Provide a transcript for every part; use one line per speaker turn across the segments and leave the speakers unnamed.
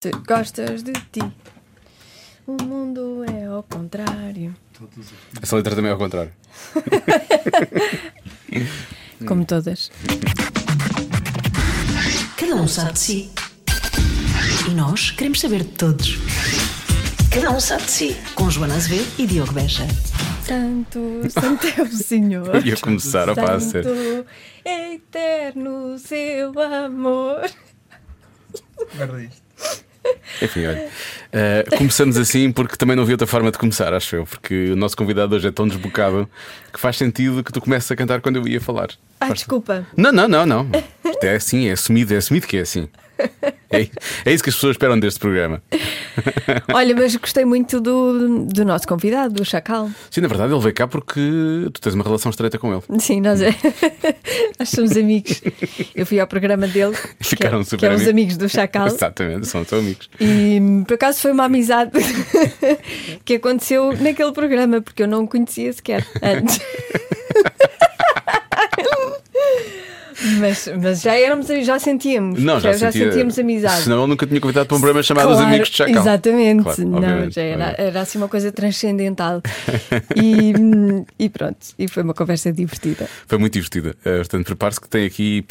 Se gostas de ti, o mundo é ao contrário.
Essa letra também é ao contrário.
Como todas.
Cada um sabe de si. E nós queremos saber de todos. Cada um sabe de si. Com Joana Azevedo e Diogo Beja.
Santo, santo é o Senhor.
Eu ia começar a sério.
Santo, eterno seu amor.
Guarda isto.
Enfim, olha. eh, começamos assim porque também não havia outra forma de começar, acho eu. Porque o nosso convidado hoje é tão desbocado que faz sentido que tu comeces a cantar quando eu ia falar. Faz-
desculpa.
Não, não, não, não. Isto é assim, é assumido, é assumido que é assim. É, é isso que as pessoas esperam deste programa.
Olha, mas gostei muito do, do nosso convidado, do Chacal.
Sim, na verdade, ele veio cá porque tu tens uma relação estreita com ele.
Sim, nós, é, nós somos amigos. Eu fui ao programa dele,
Ficaram
que, é,
super
que é os
amigos.
amigos do Chacal.
Exatamente, são teus amigos.
E por acaso foi uma amizade que aconteceu naquele programa, porque eu não o conhecia sequer antes. Mas, mas já éramos, já sentíamos.
Não, já,
já
sentia-
sentíamos amizade.
Senão ele nunca tinha convidado para um programa chamado Os
Claro,
Amigos de Chacal.
Exatamente,
Claro,
não, já era, era assim uma coisa transcendental. E, e pronto, e foi uma conversa divertida.
Foi muito divertida. Eh, portanto, prepare-se que tem aqui.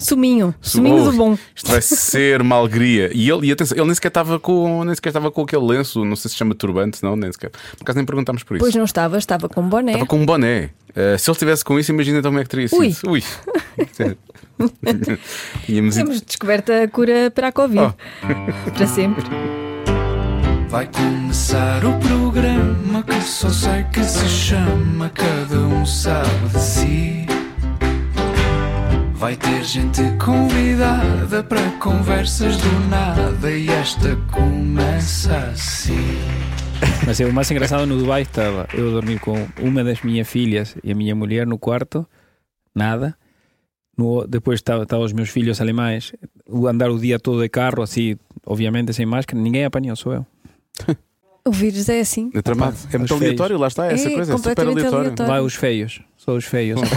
Suminho, suminho
Oh,
do bom.
Isto vai ser uma alegria. E ele, e atenção, ele nem sequer estava com, nem sequer estava com aquele lenço, não sei se chama turbante, não, nem sequer. Por acaso nem perguntámos por isso.
Pois não estava, estava com boné.
Estava com um boné. Eh, se ele estivesse com isso, imagina então como é que teria sido.
Ui.
Ui. Tínhamos ido-
Temos descoberto a cura para a Covid.
Oh.
Para sempre.
Vai começar o programa que só sei que se chama Cada um sabe de si. Vai ter gente convidada para conversas do nada e esta começa assim.
Mas é, o mais engraçado no Dubai estava eu a dormir com uma das minhas filhas e a minha mulher no quarto, nada. No, depois estavam os meus filhos alemães, o andar o dia todo de carro, assim, obviamente sem máscara, ninguém apanhou, sou eu.
O vírus é assim.
É tramado. É muito aleatório, lá está, essa
É
coisa, é super aleatório.
aleatório.
Vai os feios, só os feios.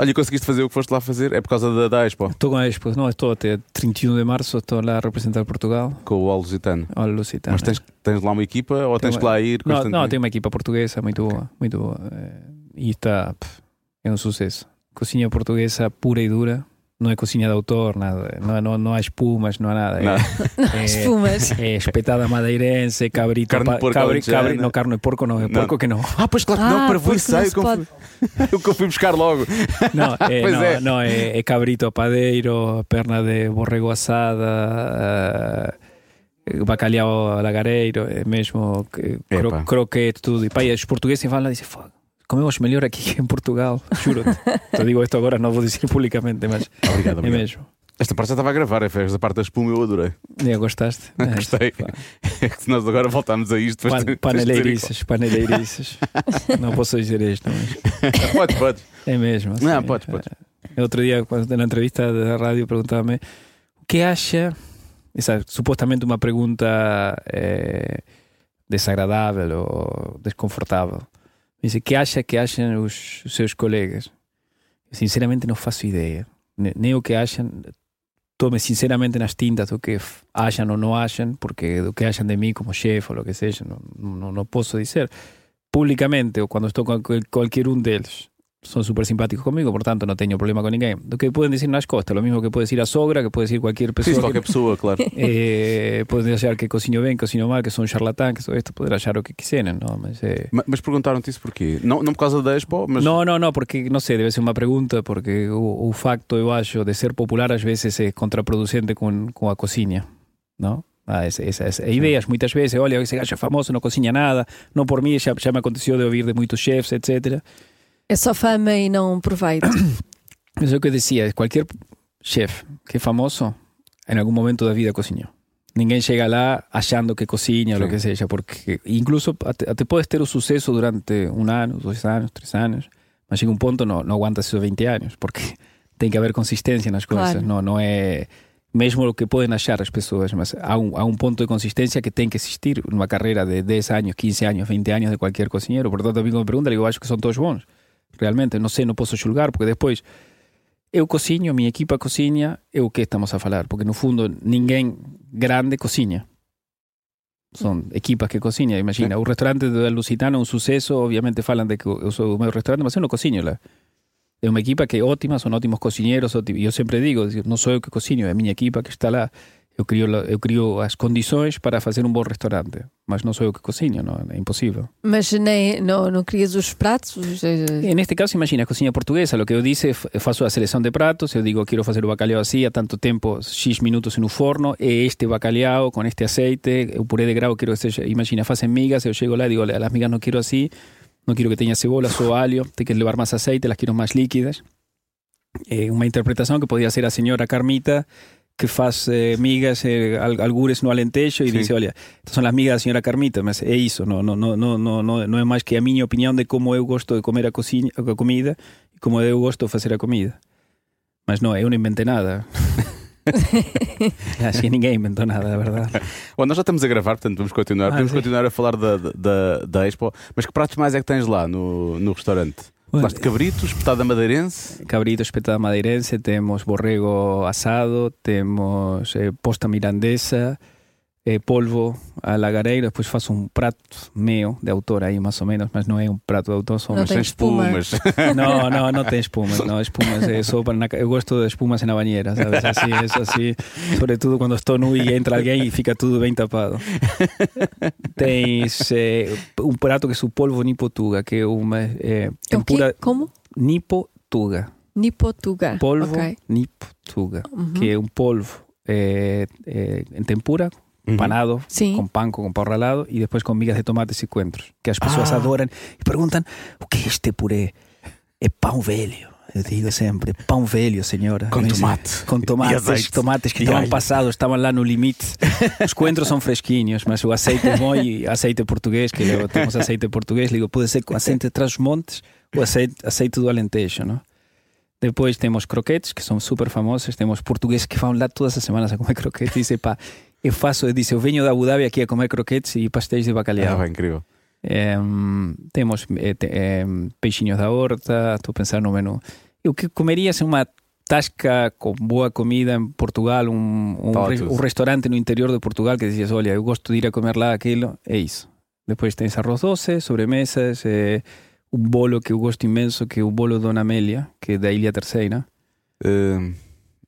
Olha, conseguiste fazer o que foste lá fazer? É por causa da, da Expo,
Estou com a Expo, não, estou até 31 de março, estou lá a representar Portugal.
com o Olo Lusitano.
Olha, Lusitano.
Mas tens, tens lá uma equipa ou
Tem
tens
uma-
que lá ir
Não,
constantemente?
não, tem uma equipa portuguesa muito boa, muito boa. eh, E está, é um sucesso. Cozinha portuguesa pura e dura, não é cozinha de autor, nada. Não, não, não há espumas, não há nada. É-
Nada.
É,
Espumas.
é espetada madeirense, cabrito,
Carne porco
cabri- cabri- não, carne de porco não, é
Não.
porco que não.
Ah, pois claro que
Ah,
não, para
não
sei
se
o que eu
pode.
fui- o que eu fui buscar logo.
Não, é,
Pois
não,
é.
não, é, é cabrito padeiro, perna de borrego assada, eh, bacalhau lagareiro, é mesmo cro, croquete, tudo. E pá, e os portugueses falam e dizem, "Fogo, comemos melhor aqui que em Portugal, juro-te. Te digo isto agora, não vou dizer publicamente, mas
Obrigado,
é
obrigado.
mesmo.
Esta parte já estava a gravar, é esta parte da espuma eu adorei.
É, gostaste? É,
Gostei.
pá.
É que se nós agora voltámos a isto,
Pan, paneleirices, paneleirices. não posso dizer isto, mas
igual. Pode, pode.
é mesmo.
Não,
assim,
podes, podes.
eh, Outro dia, quando na entrevista da rádio, perguntava-me o que acha. É supostamente uma pergunta eh, desagradável ou desconfortável. Dice, o que acha que acham os, os seus colegas? Sinceramente, não faço ideia. Ne- Nem o que acham. Tome sinceramente nas tintas do que acham ou não acham, porque do que acham de mim como chefe ou lo que seja, não, não, não posso dizer. Publicamente, ou quando estou com qual- qualquer um deles, son súper simpáticos conmigo, por tanto no tengo problema con ninguém. Do que pueden decir nas costas, lo mismo que puede decir a sogra, que puede decir cualquier
Sim,
pessoa.
qualquer pessoa, claro.
eh, pueden achar que cozinho bem, cozinho mal, que sou um charlatán, que sou esto, poder achar o que quiserem, não? Mas, eh,
Ma- Mas perguntaram-te isso porquê? Não, não por causa da Expo, mas.
No, no, no, porque no sé, debe ser uma pergunta, porque o, o facto, eu acho, de ser popular às vezes é contraproducente com, com a cozinha, não? Ah, essa, essa, essa- ideias muitas vezes, olha, esse gajo é famoso, não cozinha nada, não por mim, já, já me aconteceu de ouvir de muitos chefs, etc.
É só fama e não proveito.
Mas é o que eu dizia, qualquer chefe que é famoso, em algum momento da vida cozinhou. Ninguém chega lá achando que cozinha, ou
Sim.
o que seja, porque incluso até, até podes ter o sucesso durante um ano, dois anos, três anos, mas chega um ponto não, não aguanta esses 20 anos, porque tem que haver consistência nas coisas,
Claro.
não, não é mesmo o que podem achar as pessoas, mas há um, há um ponto de consistência que tem que existir numa carreira de 10 anos, 15 anos, 20 anos de qualquer cozinheiro. Portanto, a mim me perguntam, eu acho que são todos bons. Realmente, não sei, não posso julgar, porque depois eu cozinho, minha equipa cozinha, é o que estamos a falar, porque no fundo ninguém grande cozinha. São equipas que cozinham, imagina. O restaurante do Lusitano é um sucesso, obviamente falam de que eu sou o meu restaurante, mas eu não cozinho lá. É uma equipa que é ótima, são ótimos cozinheiros, ótimos. eu sempre digo, não sou eu que cozinho, é a minha equipa que está lá. Eu crio, eu crio as condições para fazer um bom restaurante, mas não sou eu que cozinho, não, é impossível.
Mas nem, não, não querias os pratos? eh,
En este caso, imagina, cozinha portuguesa, lo que eu disse, f- faço a seleção de pratos, eu digo, quero fazer o bacalhau assim, há tanto tempo, X minutos no forno, e este bacalhau com este aceite, o puré de grau, quero imagina, fazem migas, eu chego lá e digo, "Olha, las migas não quero assim, não quero que tenha cebola, só alho, tem que levar mais aceite, las quero mais líquidas. É uma interpretação que podia ser a senhora Carmita, que faz eh, migas, eh, al- algures no Alentejo, e
Sim.
dice, olha, estas são as migas da senhora Carmita, mas é isso, não, não, não, não, não, não, não é mais que a minha opinião de como eu gosto de comer a, a comida e como eu gosto de fazer a comida. Mas não, eu não inventei nada. Acho que ninguém inventou nada, é verdade.
Bom, nós já estamos a gravar, portanto vamos continuar.
Ah,
Podemos
sim.
continuar a falar da, da, da Expo. Mas que pratos mais é que tens lá no, no restaurante? Falaste de cabrito, espetada madeirense.
Cabrito espetada madeirense, temos borrego asado, temos eh, posta mirandesa, eh, polvo a lagareiro, depois faço um prato meu, de autor aí mais ou menos, mas não é um prato de autor, só
Não tem
sem
espuma.
espumas.
No, no, no tem espumas, no, espumas é só para na, eu gosto de espumas na banheira, sabes? Assim, é assim, sobretudo quando estou nu e entra alguém e fica tudo bem tapado. Tens eh, um prato que é o polvo nipotuga, que é uma eh,
É o quê?
tempura
Como?
nipotuga.
Nipotuga.
Polvo
Ok.
nipotuga,
Uhum.
que é um polvo eh, eh, em tempura,
Uhum.
panado,
Sim.
com panko, com pão ralado e depois com migas de tomates e coentros. Que as pessoas
Ah.
adoram e perguntam: o que é este puré? É pão velho. Eu digo sempre: pão velho, senhora.
Com tomate.
Com tomates, tomates que estavam passados, estavam lá no limite. Os coentros são fresquinhos, mas o azeite é bom e azeite português, que eu temos azeite português, digo, pode ser com azeite de Trás-os-Montes ou azeite, azeite do Alentejo, não? Depois temos croquetes, que são super famosos. Temos portugueses que vão lá todas as semanas a comer croquetes e dizem, pá, eu faço, disse, eu venho da Abu Dhabi aqui a comer croquetes e pastéis de
Ah,
bacalhau.
bem, incrível.
Em, temos eh, te- em, peixinhos da horta, estou a pensar no menu. Eu que comeria assim, uma tasca com boa comida em Portugal, um, um, re- um restaurante no interior de Portugal que dizias, olha, eu gosto de ir a comer lá aquilo, é isso. Depois tens arroz doce, sobremesas, eh, um bolo que eu gosto imenso, que é o bolo Dona Amélia, que é da Ilha Terceira.
Uh,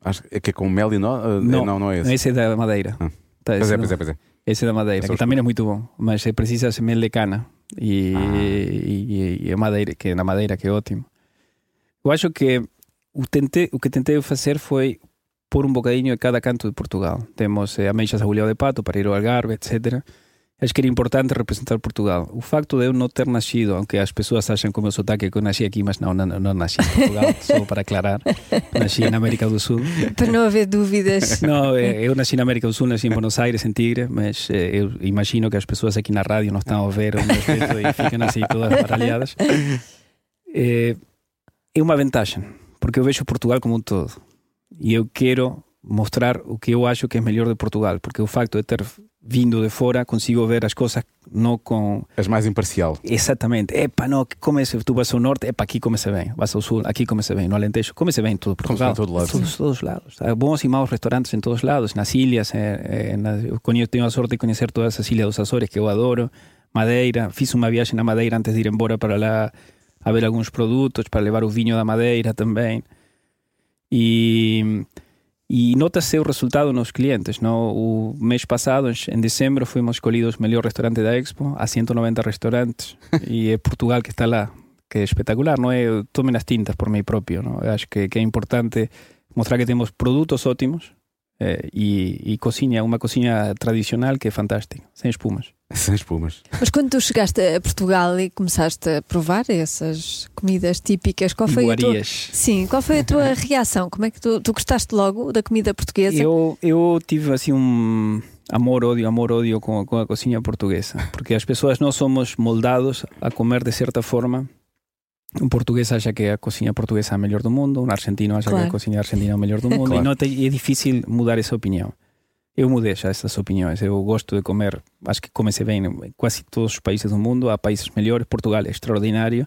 acho que é com mel e nó? Uh,
Não,
não, não é esse.
Esse é da Madeira.
Ah.
Tá,
Pois é, pois é, pois é.
Esse é da Madeira,
é
que também é muito bom, mas é precisa mel de cana e,
Ah.
e, e a madeira, que é na madeira, que é ótimo. Eu acho que o, tentei, o que tentei fazer foi pôr um bocadinho de cada canto de Portugal. Temos eh, ameixas a bolhão de pato para ir ao Algarve, etc. Acho que era importante representar Portugal. O facto de eu não ter nascido, aunque as pessoas acham como o sotaque que eu nasci aqui, mas não, não, não nasci em Portugal, só para aclarar. Nasci na América do Sul.
Para não haver dúvidas.
Não, eh, eu nasci na América do Sul, nasci em Buenos Aires, em Tigre, mas eh, eu imagino que as pessoas aqui na rádio não estão a ver o meu e ficam assim todas baralhadas. Eh, é uma vantagem, porque eu vejo Portugal como um todo. E eu quero mostrar o que eu acho que é melhor de Portugal, porque o facto de ter vindo de fora consigo ver as coisas não com
És mais imparcial.
exatamente, epa, não, que come-se, tu vas ao norte, epa, aqui come-se bem, vas ao sul, aqui come-se bem, no Alentejo, come-se bem em todo Portugal.
em todo lado,
Todos, todos lados. Há bons e maus restaurantes em todos lados, nas ilhas, eh, eh, nas, eu conheço, tenho a sorte de conhecer todas as ilhas dos Açores, que eu adoro, Madeira, fiz uma viagem na Madeira antes de ir embora para lá a ver alguns produtos, para levar o vinho da Madeira também. E, e nota-se o resultado nos clientes. Não? O mês passado, em dezembro, fomos escolhidos melhor restaurante da Expo, a 190 restaurantes, e é Portugal que está lá, que é espetacular. Não é? Eu tomem as tintas por mim próprio. Não? Eu acho que, que é importante mostrar que temos produtos ótimos eh, e, e cozinha, uma cozinha tradicional que é fantástica, sem espumas.
Sem espumas.
Mas quando tu chegaste a Portugal e começaste a provar essas comidas típicas, qual foi a tua... Sim, qual foi a tua reação? Como é que tu, tu gostaste logo da comida portuguesa?
Eu, eu tive assim um amor-ódio, amor-ódio com, com a cozinha portuguesa, porque as pessoas não somos moldados a comer de certa forma. Um português acha que a cozinha portuguesa é a melhor do mundo, um argentino acha que
Claro.
a cozinha argentina é a melhor do mundo,
Claro.
e não tem, é difícil mudar essa opinião. Eu mudei já essas opiniões. Eu gosto de comer, acho que come-se bem em quase todos os países do mundo. Há países melhores, Portugal é extraordinário.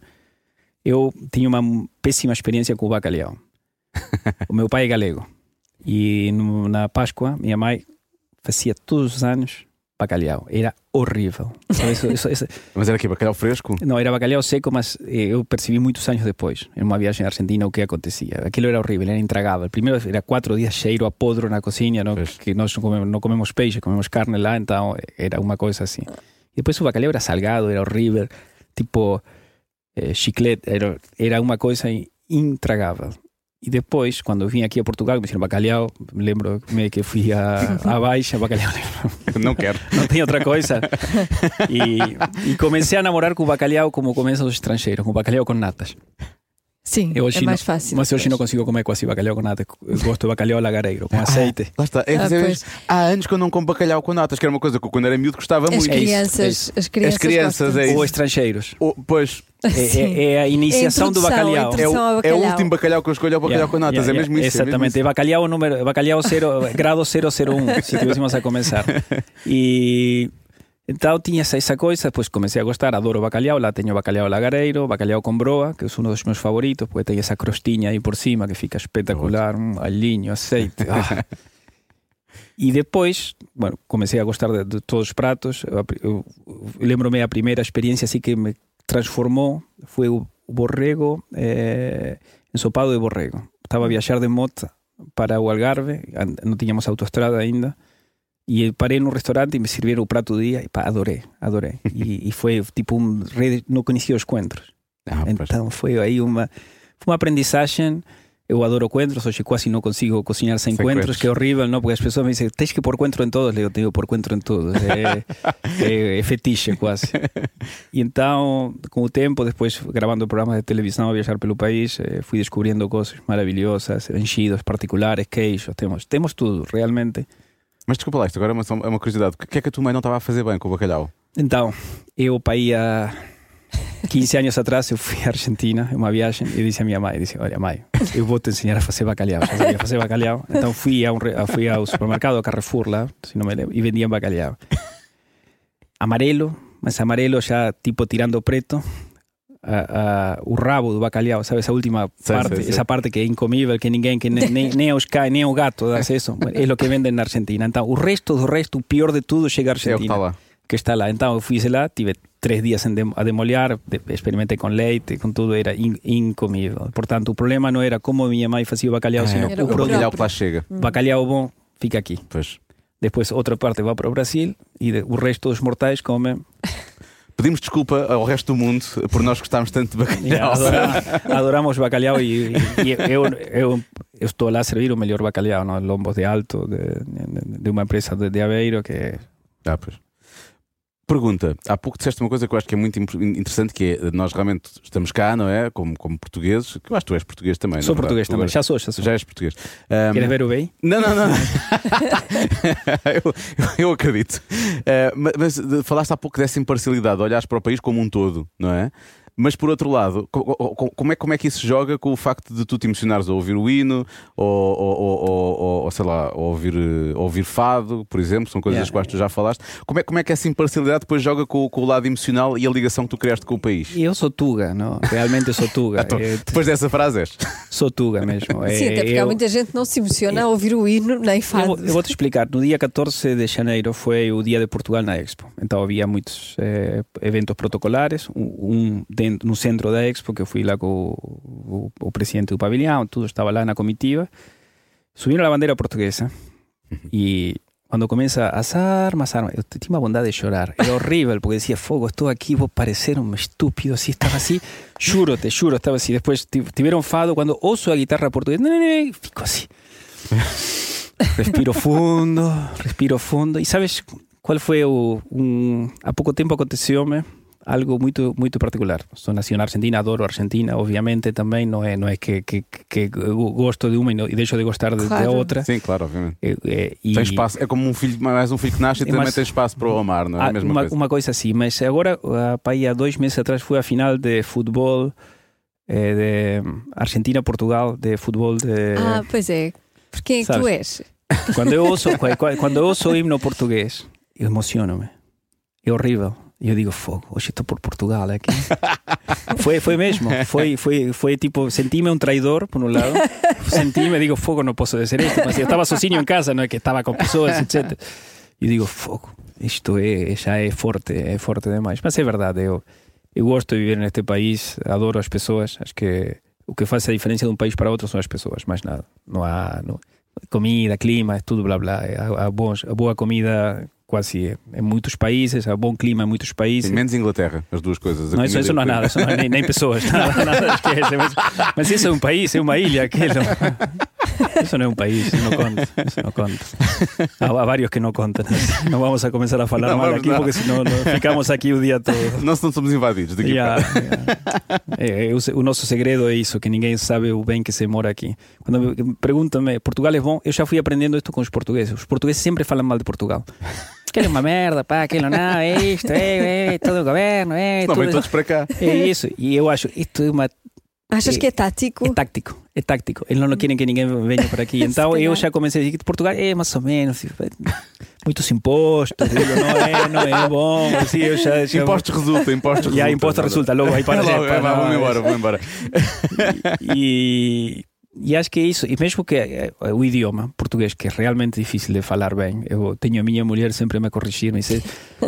Eu tinha uma péssima experiência com o bacalhau. o meu pai é galego. E no- na Páscoa, minha mãe fazia todos os anos bacalhau. Era horrível. Sabe, isso- isso- isso-
Mas era aqui bacalhau fresco?
não, era bacalhau seco, mas eh, eu percebi muitos anos depois, em uma viagem à Argentina, o que acontecia. Aquilo era horrível, era intragável. Primeiro era quatro dias cheiro a podro na cozinha, não? Que nós não comemos, não comemos peixe, comemos carne lá, então era uma coisa assim. E depois o bacalhau era salgado, era horrível, tipo eh, chiclete, era, era uma coisa in- intragável. E depois, quando eu vim aqui a Portugal, me disseram bacalhau, me lembro me que fui a, a Baixa, bacalhau,
Não quero.
não tem outra coisa. E, e comecei a namorar com o bacalhau como começam os estrangeiros, com o bacalhau com natas.
Sim,
Eu hoje
é mais
não-
fácil.
Mas hoje não consigo comer quase bacalhau com natas. Eu gosto de bacalhau lagareiro, com azeite.
Lá está. É
Ah, pois.
há anos que eu não como bacalhau com natas, que era uma coisa que eu, quando era miúdo gostava
As
muito.
É isso,
crianças,
é isso.
as crianças,
As crianças, é.
Ou estrangeiros.
Oh, pois,
É, é- é a iniciação do
introdução,
bacalhau.
a
é o, é
bacalhau.
último bacalhau que eu escolho, é o bacalhau
Yeah,
com natas.
yeah,
é mesmo
yeah,
isso. é mesmo
Exatamente.
isso.
bacalhau número, bacalhau zero, grado 001, se tivéssemos a começar. E então tinha essa, essa coisa, depois comecei a gostar, adoro bacalhau, lá tenho bacalhau lagareiro, bacalhau com broa, que é um dos meus favoritos, porque tem essa crostinha aí por cima que fica espetacular, um alhinho, azeite. ah. E depois, bueno, comecei a gostar de, de todos os pratos. Eu, eu- eu lembro-me a primeira experiência assim que me transformou foi o, borrego, eh, ensopado de borrego. Estava a viajar de moto para o Algarve, não tínhamos autoestrada ainda, e parei num restaurante e me sirvieron o prato do dia e pá, adorei, adorei. E, foi tipo um não conhecia os coentros.
Ah.
Então foi aí uma, foi uma aprendizagem. Eu adoro coentros, hoje quase não consigo cozinhar sem,
Sem
coentros,
coentros.
que é horrível, não? Porque as pessoas me dizem, tens que pôr coentro em todos. Eu tenho pôr coentro em todos. É, é, é fetiche quase. E então, com o tempo, depois gravando programas de televisão, a viajar pelo país, eh, fui descobrindo coisas maravilhosas, enchidos particulares, queijos, temos, temos tudo, realmente.
Mas desculpa lá, isto agora é uma, é uma curiosidade. O que é que a tua mãe não estava a fazer bem com o bacalhau?
Então, eu para há 15 anos atrás eu fui à Argentina uma viagem e disse à minha mãe, disse, olha mãe, eu vou te ensinar a fazer bacalhau, já sabia fazer bacalhau. Então fui, a um, a- fui ao supermercado, Carrefour lá, se não me lembro, e vendiam bacalhau. Amarelo, mas amarelo já tipo tirando preto, a, a, o rabo do bacalhau, sabe esa última parte, esa parte que é incomível, que ninguém, que nem, nem, nem os cai, nem o gato das eso, é o que vendem na Argentina. Então, o resto do resto, o pior de tudo chega à
É
Argentina que está lá. Então eu fui lá, tive três dias em dem- a demolhar, de- experimentei com leite, com tudo, era in, incomível. Portanto, o problema não era como minha mãe fazia o bacalhau, sino
Era
o
o
produto.
bacalhau que lá chega.
Bacalhau bom fica aqui.
Pois.
Depois outra parte vai para o Brasil e de- o resto dos mortais comem.
Pedimos desculpa ao resto do mundo por nós gostarmos tanto de bacalhau.
adora- adoramos bacalhau e, e- e eu, eu, eu estou lá a servir o melhor bacalhau, no? lombos de alto, de, de- uma empresa de, de Aveiro que
Ah, pois. Pergunta, há pouco disseste uma coisa que eu acho que é muito interessante, que é nós realmente estamos cá, não é? Como, como portugueses, que eu acho que tu és português também,
Sou
não é verdade?
português
Tu
também, já sou, já sou.
Já és português. Ahm,
Queres ver o bem?
Não, não, não. eu, eu acredito. Eh, ma- mas, de- falaste há pouco dessa imparcialidade, olhares para o país como um todo, não é? Mas por outro lado, co- co- co- como é, como é que isso se joga com o facto de tu te emocionares a ouvir o hino, ou, ou, ou, ou- sei lá, ou ouvir, eh, ouvir fado, por exemplo, são coisas
Yeah.
das quais tu já falaste. Como é, como é que essa imparcialidade depois joga com, com o lado emocional e a ligação que tu criaste com o país?
E eu sou tuga, não? Realmente sou tuga.
Então, depois dessa frase és.
Sou tuga mesmo.
Sim, até porque há
eu-
muita gente que não se emociona a ouvir o hino nem
Eu
fado.
vou, eu vou te explicar. No dia 14 de janeiro foi o dia de Portugal na Expo. Então havia muitos eh, eventos protocolares. Um, um dentro, no centro da Expo, que eu fui lá com o, o- o presidente do pavilhão, tudo estava lá na comitiva. Subiram a bandeira portuguesa e quando começa as armas, armas, eu tinha uma vontade de chorar. Era horrível, porque decía, fogo, estou aqui, vou parecer um estúpido. Así, estava assim, juro, te juro, estava assim. Depois ti- tiveram fado, quando ouço a guitarra portuguesa, não, não, não, fico assim. Respiro fundo, respiro fundo. E sabes qual foi o. Um, há pouco tempo aconteceu-me algo muito muito particular. Sou nascido na Argentina, adoro a Argentina, obviamente também. Não é, não é que, que, que gosto de uma e, não- e deixo de gostar de, de
Claro.
outra.
Sim, claro, obviamente.
Eh, eh, e-
Tem espaço, é como um filho, mais um filho que nasce e
É
também tem espaço para o amar, não é?
Ah,
a mesma
uma,
coisa.
uma coisa assim, mas agora, aí há dois meses atrás, fui à final de futebol eh, de Argentina-Portugal, de futebol de...
Ah, pois é. Por quem é que tu és?
Quando eu ouço, quando eu ouço o himno português, eu emociono-me. É horrível. E eu digo, fogo, hoje estou por Portugal aqui. foi, foi mesmo. Foi, foi, foi tipo, sentime un traidor, por un lado. Sentime, digo, fogo, no posso dizer isto. Mas eu estava sozinho em casa, não é que estava com pessoas, etc. E digo, fogo, isto é, já é forte, é forte demais. Mas é verdade, eu, eu gosto de viver neste país, adoro as pessoas. Acho que o que faz a diferença de um país para outro são as pessoas, mais nada. Não há não, comida, clima, tudo blá blá. Há, bons, há boa comida quase em muitos países, há bom clima em muitos países.
Menos Inglaterra, as duas coisas.
Não, isso, isso não é nada, não é nem, nem pessoas, nada, nada esquece. Mas, mas isso é um país, é uma ilha, aquilo. Isso não é um país, isso não conta. Não conta. Há, vários que não contam. Não vamos a começar a falar
Não,
mal aqui,
não.
porque senão não, ficamos aqui o dia todo.
Se não somos invadidos daqui.
É, é, o, nosso segredo é isso, que ninguém sabe o bem que se mora aqui. Quando me perguntam-me, Portugal é bom? Eu já fui aprendendo isto com os portugueses. Os portugueses sempre falam mal de Portugal. Aquilo é uma merda, pá, aquilo não, é isto, é, é, todo o governo, é,
Não
tudo-
todos para cá.
é isso. E eu acho, isto é uma
Achas
É-
que é tático?
é táctico, é táctico. Eles não querem que ninguém venha para aqui. Então eu já comecei a dizer que Portugal é mais ou menos, tipo, muitos impostos, digo, não é, não é bom. Assim, eu já, já
Impostos resulta, impostos
E
resulta.
há imposto resulta logo aí para
É logo,
para
é, vá,
não-
vamos embora, vamos embora.
e, e acho que é isso. E mesmo que eh, o idioma português, que é realmente difícil de falar bem, eu tenho a minha mulher sempre a me corrigir, me diz,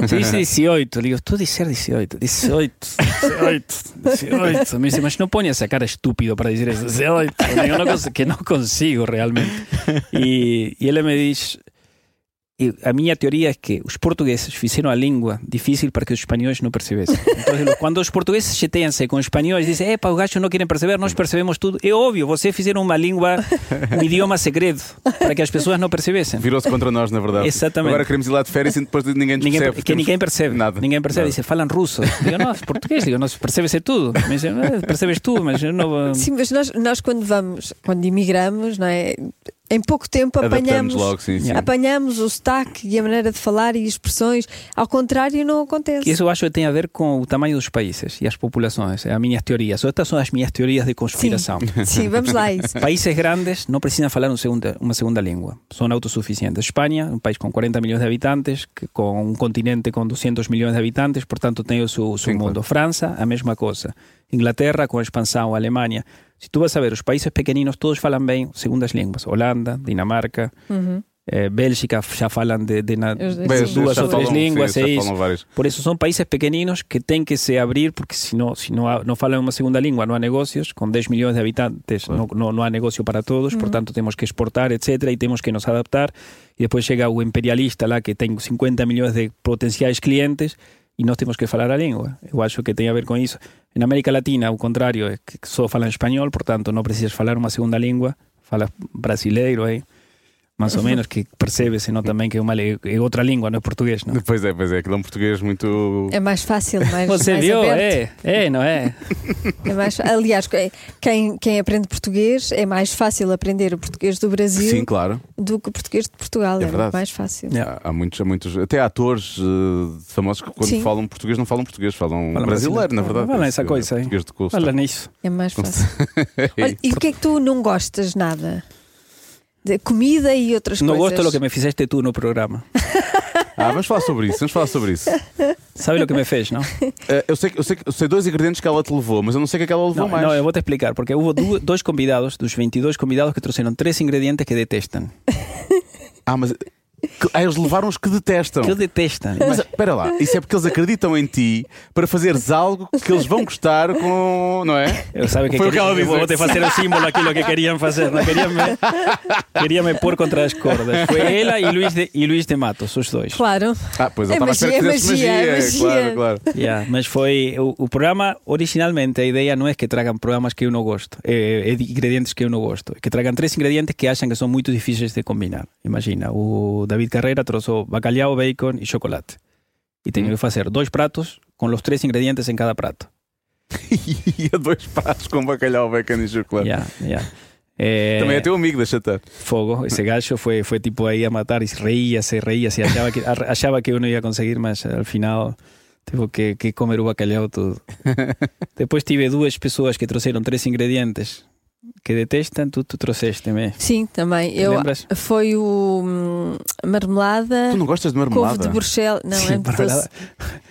dice 18, eu digo, tu dizer 18, 18, 18, 18. Me dice, mas não ponha essa cara estúpido para dizer isso, 18. Eu digo, "No cons- que não consigo realmente. E, e ele me diz, e a minha teoria é que os portugueses fizeram a língua difícil para que os espanhóis não percebessem. Então, quando os portugueses chateiam-se com os espanhóis, dizem, epa, os gajos não querem perceber, nós percebemos tudo. É óbvio, vocês fizeram uma língua, um idioma segredo, para que as pessoas não percebessem.
Virou-se contra nós, na verdade.
Exatamente.
Agora queremos ir lá de férias e depois ninguém nos
Ninguém,
percebe.
que
Temos
ninguém percebe.
Nada.
Ninguém percebe.
Nada.
Dice, falam russo. Digo, não, português. Digo, não, percebe-se tudo. Dizem, "Ah, percebes tu, mas eu não.
Sim, mas nós, nós quando vamos, quando imigramos, não é? Em pouco tempo apanhamos,
logo, sim, sim.
apanhamos o sotaque e a maneira de falar e expressões. Ao contrário, não acontece.
Isso eu acho que tem a ver com o tamanho dos países e as populações. É as minhas teorias. Estas são as minhas teorias de conspiração.
Sim, vamos lá a isso.
Países grandes não precisam falar um segunda- uma segunda língua. São autossuficientes. Espanha, um país com 40 milhões de habitantes, que, com um continente com 200 milhões de habitantes, portanto tem o seu, o seu
Sim,
mundo. França, a mesma coisa. Inglaterra, com a expansão, Alemanha. Se tu vas a ver, os países pequeninos todos falam bem segundas línguas. Holanda, Dinamarca,
Uhum.
eh, Bélgica já falam de, de na-
Os-
Bem,
sim,
duas
já
ou três
falam-
línguas,
sim,
é
já
isso.
falam várias.
Por eso son países pequeninos que têm que se abrir, porque si no, si no, ha- no falan uma segunda língua, no há negocios. Com 10 milhões de habitantes no, no, no há negocio para todos, portanto temos que exportar, etc. E temos que nos adaptar. E depois chega o imperialista lá que tem 50 milhões de potenciais clientes e nós temos que falar a língua. Eu acho que tem a ver com isso. En América Latina, o contrário, é que só falam espanhol, portanto não precisas falar uma segunda língua. Fala brasileiro aí, mais ou menos, que percebe-se não, também que é, uma, é outra língua, não é português. Não?
Pois é, pois é, aquilo é um português muito.
É mais fácil, mais,
Você
mais
viu?
aberto.
É, é, não é?
É mais, aliás, quem, quem aprende português é mais fácil aprender o português do Brasil
Sim, claro.
do que o português de Portugal.
É
É, mais fácil.
Yeah.
Há, muitos, há muitos, até atores eh, famosos que quando
Sim.
falam português não falam português, falam
Falam
brasileiro, na
brasileiro.
verdade.
Falam essa
É
coisa, hein?
Português de curso.
Fala nisso.
É mais fácil. Olha, e o que é que tu não gostas nada? De comida e outras
Não
coisas.
gosto do que me fizeste tu no programa.
Ah, vamos falar sobre isso, vamos falar sobre isso.
Sabe o que me fez, não?
Eh, eu, sei, que- eu, sei, que- eu sei dois ingredientes que ela te levou, mas eu não sei o que é que ela levou
Não,
mais.
não, eu vou te explicar, porque houve dois convidados, dos 22 convidados, que trouxeram três ingredientes que detestam.
Ah, mas que- ah, eles levaram os que detestam.
Que detestam.
Mas espera lá, isso é porque eles acreditam em ti para fazeres algo que eles vão gostar com. Não é?
Eu sabe que
Foi o que
queria,
ela disse.
vou te fazer o símbolo aquilo que queriam fazer. Não queriam me, queria me pôr contra as cordas. Foi ela e Luís de, e Luís de Matos, os dois.
Claro.
Ah, pois eu
É
estava a esperar que
magia,
fizesse
magia,
magia.
magia.
Claro, claro.
Yeah, mas foi o, o programa originalmente a ideia não é que tragam programas que eu não gosto, é, é de ingredientes que eu não gosto, é que tragam três ingredientes que acham que são muito difíceis de combinar. Imagina, o David Carreira trouxe bacalhau, bacon e chocolate. E tenho que fazer dois pratos com os três ingredientes em cada prato.
E dois pratos com bacalhau, bacon e chocolate.
Yeah, yeah. Eh,
Também é teu amigo, deixa estar.
Fogo, ese gacho fue, fue tipo ahí a matar y reía, se reía, se achaba que, achaba que uno iba a conseguir, mas al final teve que, que comer o bacalhau todo. Depois tive duas pessoas que trouxeram três ingredientes que detestam, tu, tu trouxeste-me.
Sim, também. Eu,
Lembras?
foi o hum, marmelada.
Tu não gostas de
Couve
marmelada?
de Bruxelas, não
Sim,
é
marmelada.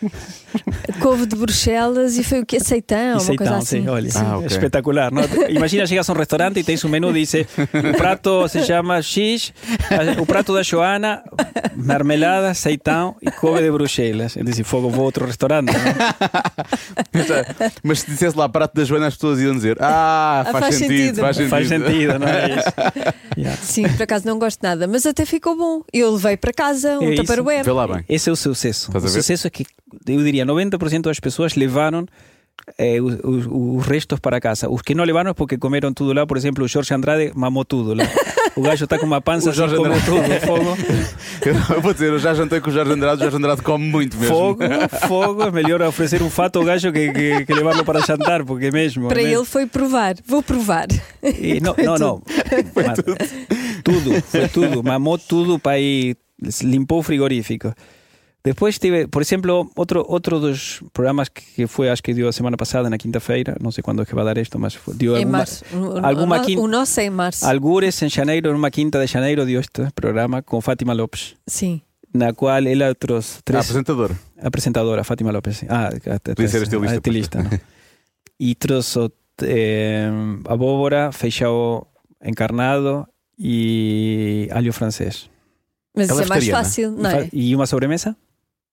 Couve de Bruxelas e foi o que? Aceitão, uma coisa
Aceitão,
assim.
sí, olha,
Ah, ok.
espetacular. ¿no? Imagina, llegas a un restaurante y tens un menú, dice, o prato se llama X, o prato da Joana, marmelada, aceitão e couve de Bruxelas. Ele disse, fogo, vou a outro restaurante. não?
Mas se dissesse lá prato da Joana, as pessoas iam dizer: Ah,
Ah,
faz,
faz
sentido,
sentido.
faz sentido.
Faz sentido, não é isso? Yeah.
Sim, por acaso não gosto nada, mas até ficou bom. Eu levei para casa um
É.
Tupperware.
Esse é o sucesso. O sucesso é que, eu diria, 90% das pessoas levaram eh, os, os- os restos para casa. Os que não levaram é porque comeram tudo lá. Por exemplo, o Jorge Andrade mamou tudo lá. O gajo está com uma pança
O
assim,
Jorge
comeu
Andrade.
tudo. Fogo.
Eu vou dizer, eu já jantei com o Jorge Andrade, o Jorge Andrade come muito mesmo.
Fogo, fogo, é melhor oferecer um fato ao gajo que, que, que levá-lo para jantar, porque mesmo.
Para
né?
ele foi provar. Vou provar.
E não, não, não. Mas- tudo, foi tudo. Mamou tudo para ir. Limpou o frigorífico. Depois tive, por exemplo, outro, outro dos programas que, que foi, acho que deu a semana passada, na quinta-feira, não sei quando é que vai dar isto, mas deu
em
alguma,
março.
Alguma
o,
quin-
o nosso é em março.
algures em janeiro, numa quinta de janeiro, deu este programa com Fátima Lopes,
Sim.
na qual ela trouxe
Ah,
três.
apresentador.
apresentadora, Fátima Lopes. Ah,
Podia ser estilista,
a estilista ¿no? E trouxe eh, abóbora, feijoada encarnado e alho francês.
Mas
Ela
é mais fácil, não é?
E uma sobremesa?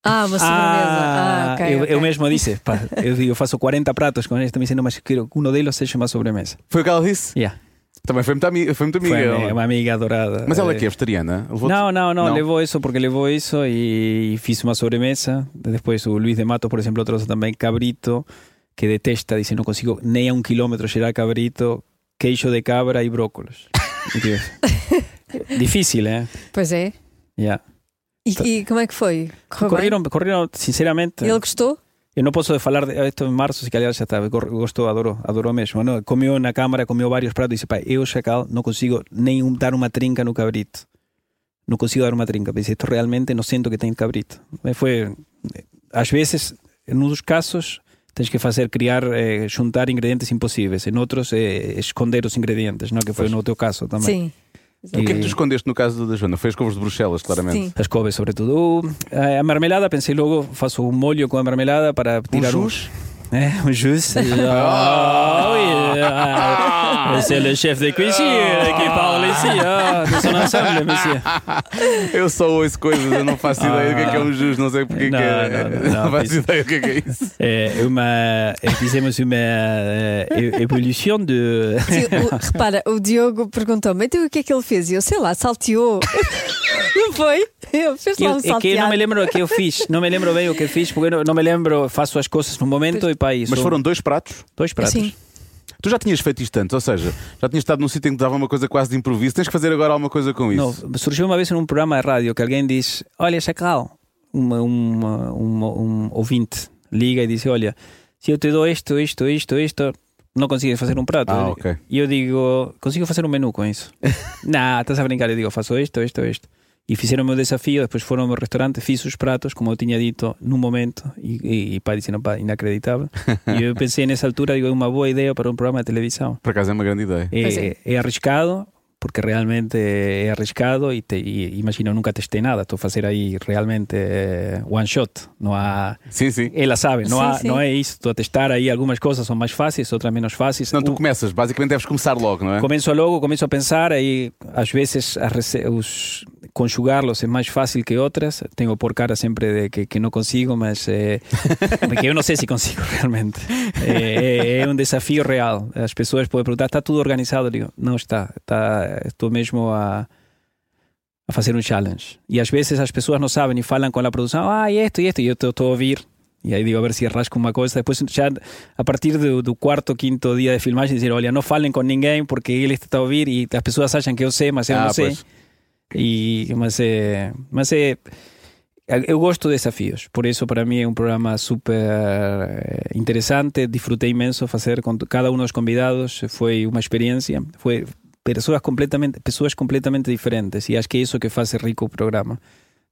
Ah, uma sobremesa. Ah, ok.
eu,
ok.
eu mesmo disse, pá, eu, eu faço 40 pratos com esto, me dizendo, mas quero que um deles seja uma sobremesa.
Foi o que ela disse?
Yeah.
Também foi muito amiga. Foi muito amiga
Foi
ela.
uma amiga adorada.
Mas ela
Eh,
que é vegetariana? Levou-te-
Não, não, não,
Não?
levou isso porque levou isso e fiz uma sobremesa. Depois o Luís de Matos, por exemplo, trouxe também cabrito, que detesta, dice, não consigo nem a um quilômetro cheirar cabrito, queijo de cabra e brócolis. Digo, Difícil, ¿eh?
Pois é.
Yeah.
E, e como é que foi? Correu bem?
Correram, correram, sinceramente.
Ele gostou?
Eu não posso falar de isto em março, se calhar já está. Gor- Gostou, adorou, adorou mesmo. Não? Comeu na câmara, comeu vários pratos e disse: pai, eu, chacal, não consigo nem dar uma trinca no cabrito. Não consigo dar uma trinca. Disse: isto realmente não sinto que tem cabrito. Foi. Às vezes, em dos casos, tens que fazer, criar, eh, juntar ingredientes impossíveis. Em outros, eh, esconder os ingredientes, não? que foi
Pois.
no teu caso também.
Sim.
O que é que tu escondeste no caso da Joana? Foi as couves de Bruxelas, claramente.
Sim.
As couves, sobretudo. O- a marmelada, pensei logo, faço um molho com a marmelada para tirar
Um
o-
jus?
É, um jus. Ah, oui. Ah, C'est le chef de cuisine qui parle ici, ah, son ensemble, monsieur.
Eu só ouço coisas, eu não faço ideia do que é que é um jus, não sei porque
Não,
que é.
não, não, não,
faço
isso-
ideia do que é que é isso.
É uma, é, fizemos uma e- evolução de.
Sim, o- repara, o Diogo perguntou-me então o que é que ele fez? E eu sei lá, salteou. não foi? Eu lá
eu,
um
é que eu não me lembro o que eu fiz, não me lembro bem o que fiz, porque eu não, não me lembro, faço as coisas no momento e para isso.
Mas foram dois pratos?
dois pratos.
Sim.
Tu já tinhas feito isto antes, ou seja, já tinhas estado num sítio em que dava uma coisa quase de improviso. Tens que fazer agora alguma coisa com
Não,
isso.
surgiu uma vez num programa de rádio que alguém diz: Olha, Chacal, uma, uma, uma, um ouvinte liga e diz: Olha, se eu te dou isto, isto, isto, isto, não consegues fazer um prato.
Ah, ok.
E eu digo: Consigo fazer um menu com isso? não, estás a brincar. Eu digo: Faço isto, isto, isto. E fizeram o meu desafio, depois foram ao meu restaurante, fiz os pratos, como eu tinha dito, num momento, e, e, e pá, dizendo, pá, inacreditável. e eu pensei nessa altura, digo, é uma boa ideia para um programa de televisão.
Por acaso é uma grande ideia.
Pois
É, é arriscado, porque realmente é arriscado e, te, e imagina, eu nunca testei nada, estou a fazer aí realmente eh, one shot, não há...
Sim, sim.
Ela sabe, não,
Sim,
há,
sim.
não é isso, estou a testar aí, algumas coisas são mais fáceis, outras menos fáceis.
Não, tu
O-
começas, basicamente deves começar logo, não é?
Começo logo, começo a pensar, aí às vezes rece- os conjugá-los é mais fácil que outras. Tenho por cara sempre de que, que não consigo, mas é, porque eu não sei se consigo realmente. É, é- é um desafio real. As pessoas podem perguntar: está tudo organizado? Eu digo: não está. está estou mesmo a, a fazer um challenge. E às vezes as pessoas não sabem e falam com a produção: ah, e isto, e isto, e eu estou a ouvir. E aí digo a ver se rasco uma coisa. Depois, já a partir do, do quarto, quinto dia de filmagem, dizer: olha, não falem com ninguém porque ele está a ouvir e as pessoas acham que eu sei, mas eu
Ah,
não sei.
pois.
E, mas é, mas é, eu gosto de desafios, por isso para mim é um programa super eh, interessante, disfrutei imenso fazer com cada um dos convidados, foi uma experiência, foi pessoas completamente, pessoas completamente diferentes e acho que é isso que faz rico o programa.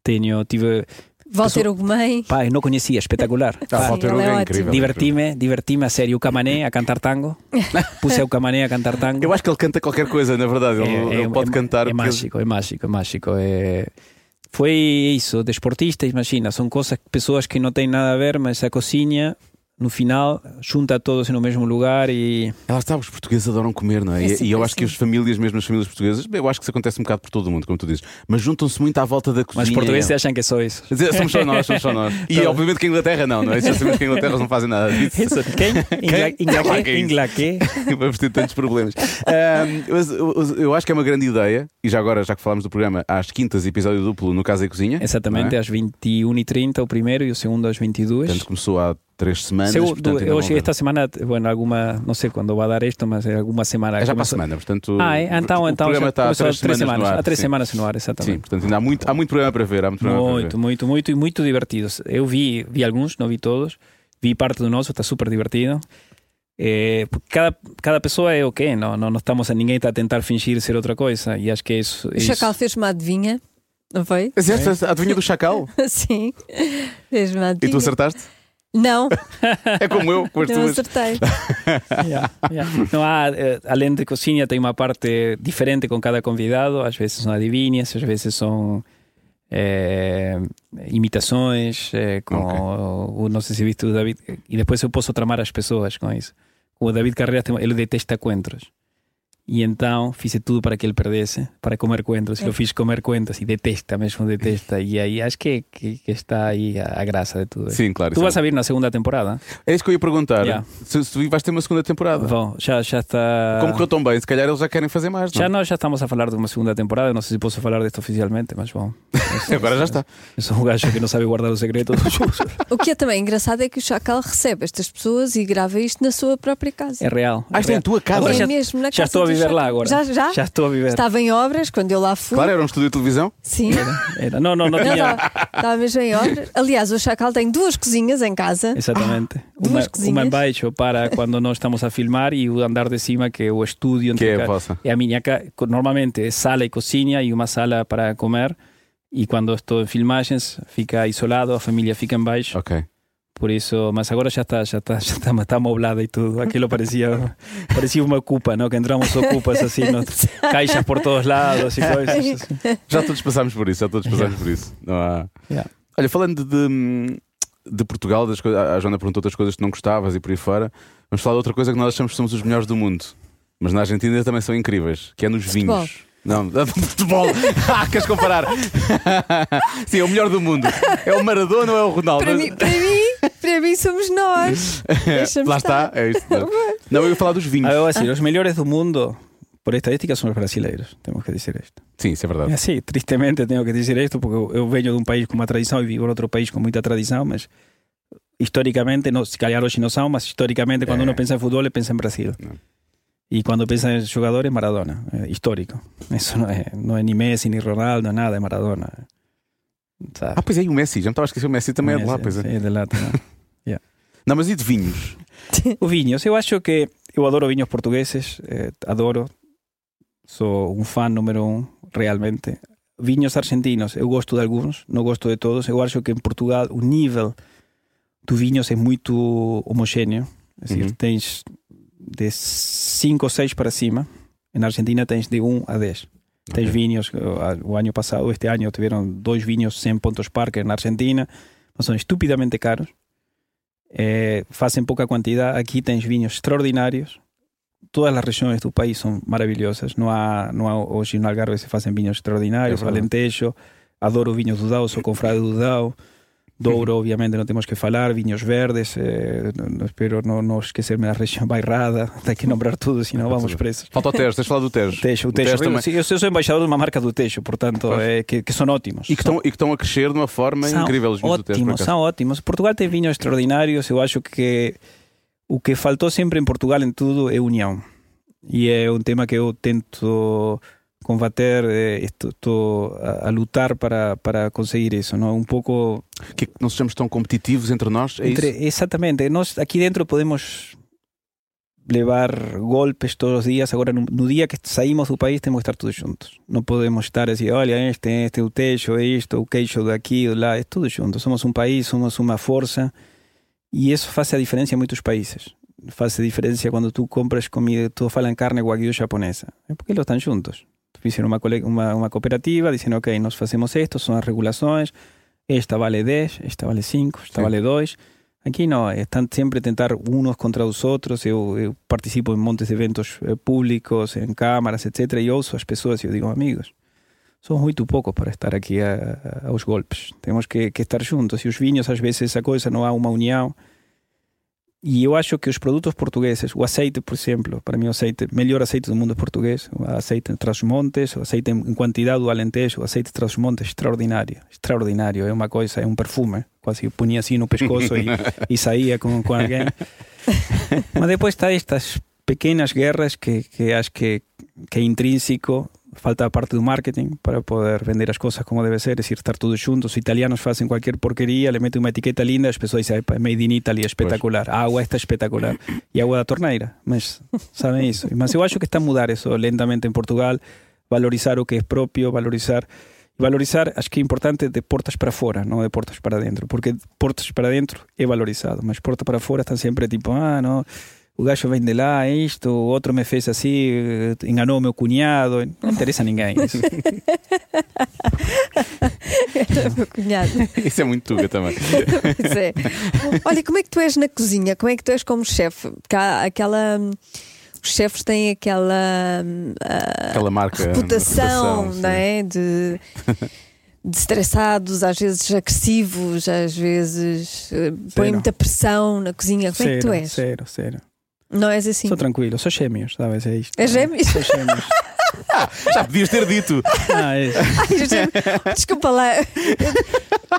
Tenho, tive,
Walter Ugumem.
Pá, eu não conhecia, espetacular.
Ah, Walter Hugo
é
é incrível.
Diverti-me, diverti-me a sério. O Camané a cantar tango. Puse o Camané a cantar tango.
Eu acho que ele canta qualquer coisa, na verdade. Ele, ele pode cantar.
É
porque-
mágico, é mágico, é mágico. É... Foi isso, desportista, imagina, são coisas, pessoas que não têm nada a ver, mas a cozinha, no final, junta todos no mesmo lugar e
Ela está, os portugueses adoram comer, não é?
É
E-
sempre
e eu acho que
assim.
as famílias, mesmo as famílias portuguesas, bem, eu acho que isso acontece um bocado por todo o mundo, como tu dizes, mas juntam-se muito à volta da cozinha.
mas os portugueses acham que sou isso.
Quer dizer, Somos só nós, somos só nós. E
Então-
obviamente que a Inglaterra não, não é? Já sabemos que a Inglaterra não fazem nada disso.
Isso, quem? Ingla, ingla,
Quem?
quê? ingla quê?
Vamos ter tantos problemas. Mas eu, acho que é uma grande ideia, e já agora, já que falámos do programa, às quintas, episódio duplo no Casa e Cozinha.
Exatamente,
é?
às 21h30 o primeiro e o segundo às 22
Portanto, começou há três semanas. Portanto,
eu cheguei esta semana, bueno, alguma, não sei quando vai dar isto, mas é alguma semana.
É já para a
começou-
semana, portanto.
Ah, é? então,
o
então
programa
já
está há
começou
três
há três
semanas, ar.
há três
sim.
semanas no ar,
Sim,
exatamente.
portanto, ainda há muito, há muito programa para ver. Há muito programa para ver.
Muito, muito, muito e muito divertidos. Eu vi, vi alguns, não vi todos. Vi parte do nosso, está super divertido. Porque cada, cada pessoa é o que é, não, não, não estamos a ninguém está a tentar fingir ser outra coisa. E acho que é isso.
O
isso-
Chacal fez uma adivinha, não foi?
Esta, a adivinha do chacal?
Sim, fez uma
E
adivinha.
tu acertaste?
Não,
É como eu, com as
não
tuas.
acertei.
Yeah, yeah. Não há, eh, além de cozinha, tem uma parte diferente com cada convidado. Às vezes são adivinhas, às vezes são eh, imitações. eh, com, o- não sei se viste o David. E depois eu posso tramar as pessoas com isso. O David Carreras, tem- ele detesta coentros. E então fiz tudo para que ele perdesse, para comer coentros. E eu fiz comer coentros e detesta mesmo, detesta. E aí acho que, que, que está aí a, a graça de tudo.
Sim, claro.
Tu vas
é-
a vir na segunda temporada?
É isso que eu ia perguntar.
Yeah.
Se, se tu vais ter uma segunda temporada.
Bom, já, já está.
Como correu tão bem, se calhar eles já querem fazer mais.
Já
Não?
nós já estamos a falar de uma segunda temporada, não sei se posso falar disto oficialmente, mas bom.
Agora já está.
Eu sou um gajo que não sabe guardar o segredo.
O que é também engraçado é que o Chacal recebe estas pessoas e grava isto na sua própria casa.
É real.
Ah, isto é em tua casa.
Agora
é
já-
mesmo na
já
casa
estou a
do
viver lá agora.
Já, já?
Já estou a viver.
Estava em obras quando eu lá fui.
Claro, era um estúdio de televisão.
Sim.
Era- Não, não, não
Não,
tinha.
estava, estava mesmo em obras. Aliás, o Chacal tem duas cozinhas em casa.
Exatamente.
duas
Uma,
cozinhas.
uma embaixo para quando nós estamos a filmar e o andar de cima que é o estúdio.
Que é a vossa.
É a minha ca- Normalmente é sala e cozinha e uma sala para comer. E quando estou em filmagens fica isolado, a família fica em baixo.
Ok.
Por isso, mas agora já está, já está, já está, está amoblada e tudo. Aquilo parecia, parecia uma cupa, ¿no? Que entramos ocupas assim, ¿no? caixas por todos lados e coisas. assim.
Já todos passámos por isso, já todos passámos por isso. Não há...
Yeah.
Olha, falando de, de Portugal, das coisas, a Joana perguntou outras coisas que não gostavas e por aí fora. Vamos falar de outra coisa que nós achamos que somos os melhores do mundo. Mas na Argentina também são incríveis, que é nos
Futebol.
vinhos. Não, futebol. ah, queres comparar? Sim, é o melhor do mundo. É o Maradona ou é o Ronaldo?
Para mim, para mim, para mim somos nós. Deixa-me
Lá está,
estar.
é isso. Não, eu ia falar dos vinhos.
Ah, eu dizer, os melhores do mundo, por estadística, são os brasileiros. Temos que dizer isto.
Sim, isso é
É
verdade.
assim, tristemente tenho que dizer isto, porque eu- eu venho de um país com uma tradição e vivo em outro país com muita tradição, mas historicamente, não, se calhar hoje não são, mas historicamente, quando
É.
uno pensa em futebol, ele pensa em Brasil.
Não.
E quando pensa em jogadores, Maradona, é histórico. Isso não é, não é ni Messi, ni Ronaldo, nada, é Maradona. Sabe?
Ah, pois é, e o Messi. Já me estava a esquecer, o Messi também é de lá,
Messi,
pois é.
sim, de lá também.
Não, mas e de vinhos?
O vinhos, eu acho que eu adoro vinhos portugueses, eh, adoro, sou um fã número um, realmente. Vinhos argentinos, eu gosto de alguns, não gosto de todos. Eu acho que em Portugal o nível do vinhos é muito homogéneo. É decir,
Uhum.
tens de 5 ou 6 para cima. Na Argentina tens de 1 a 10. Tens vinhos, eh, o ano passado, este ano, tiveram dois vinhos 100 pontos parque na Argentina, mas são estupidamente caros. Eh, fazem pouca quantidade. Aqui tens vinhos extraordinários. Todas as regiões do país são maravilhosas. Não há, não há hoje no Algarve se fazem vinhos extraordinários.
É.
Alentejo, adoro vinhos do Dão, sou confrade do Dão. Douro, obviamente, não temos que falar. Vinhos verdes, eh, não- espero não, não esquecerme da região bairrada. Tem que nombrar tudo, senão vamos presos.
Falta o Tejo, tens falar do Tejo.
Tejo, o Tejo.
Tejo também.
Sim, eu sou embaixador de uma marca do Tejo, portanto, é, que, que são ótimos.
E que, estão, a crescer de uma forma
São
incrível os vinhos do Tejo.
ótimos, são ótimos. Portugal tem vinhos extraordinários. Eu acho que o que faltou sempre em Portugal em tudo é união. E é um tema que eu tento combater, eh, estou a, a lutar para, para conseguir isso. Não? Um pouco
Que, não sejamos tão competitivos entre nós, é
Entre-
isso?
Exatamente. Nós aqui dentro podemos levar golpes todos os dias. Agora, no, no dia que saímos do país, temos que estar todos juntos. Não podemos estar assim, olha, este, este, o techo, isto, o queixo daqui, do lá. É tudo junto. Somos um país, somos uma força. E isso faz a diferença em muitos países. Faz a diferença quando tu compras comida, tu falam carne wagyu japonesa. É porque eles estão juntos. Fizeram uma, cole- uma, uma cooperativa, dizendo, ok, nós fazemos isto, são as regulações, esta vale 10, esta vale 5, esta
Sim.
vale 2. Aqui não, estão sempre a tentar uns contra os outros. Eu, eu participo em montes de eventos eh, públicos, em câmaras, etc. E ouço as pessoas e eu digo, amigos, somos muito poucos para estar aqui a, a- aos golpes. Temos que, que estar juntos. E os vinhos, às vezes, essa coisa, não há uma união. E eu acho que os produtos portugueses, o azeite, por exemplo, para mim o azeite, melhor azeite do mundo português, o azeite Trás-os-Montes, o azeite em quantidade do Alentejo, o azeite Trás-os-Montes, extraordinário, extraordinário, é uma coisa, é um perfume, quase que punha assim no pescoço e, e saía com, com alguém. Mas depois está estas pequenas guerras que, que acho que, que é intrínseco, falta parte do marketing para poder vender as coisas como deve ser, é decir, estar todos juntos. Os italianos fazem qualquer porqueria, le metem uma etiqueta linda, as pessoas dizem, "Epa, é made in Italy, é espetacular, a água está espetacular. E água da torneira, mas sabem isso. Mas eu acho que está a mudar isso lentamente em Portugal, valorizar o que é próprio, valorizar valorizar, acho que é importante de portas para fora, não de portas para dentro, porque portas para dentro é valorizado, mas portas para fora estão sempre tipo, ah, não, o gajo vem de lá, é isto, o outro me fez assim, enganou o meu cunhado, não interessa a ninguém. isso.
Era o meu cunhado.
Isso é muito tuga também.
Pois é. Olha, como é que tu és na cozinha? Como é que tu és como chefe? Porque há aquela. Os chefes têm aquela ah,
Aquela marca.
reputação,
sim.
não é? De, de estressados, às vezes agressivos, às vezes eh, põem muita pressão na cozinha. Como é que tu és?
Zero, zero.
Não és assim?
Sou tranquilo, sou gêmeos, sabes? É isto.
É gêmeos?
Sou gêmeos.
Já podias ter dito.
Ah, é.
Ai, Desculpa lá.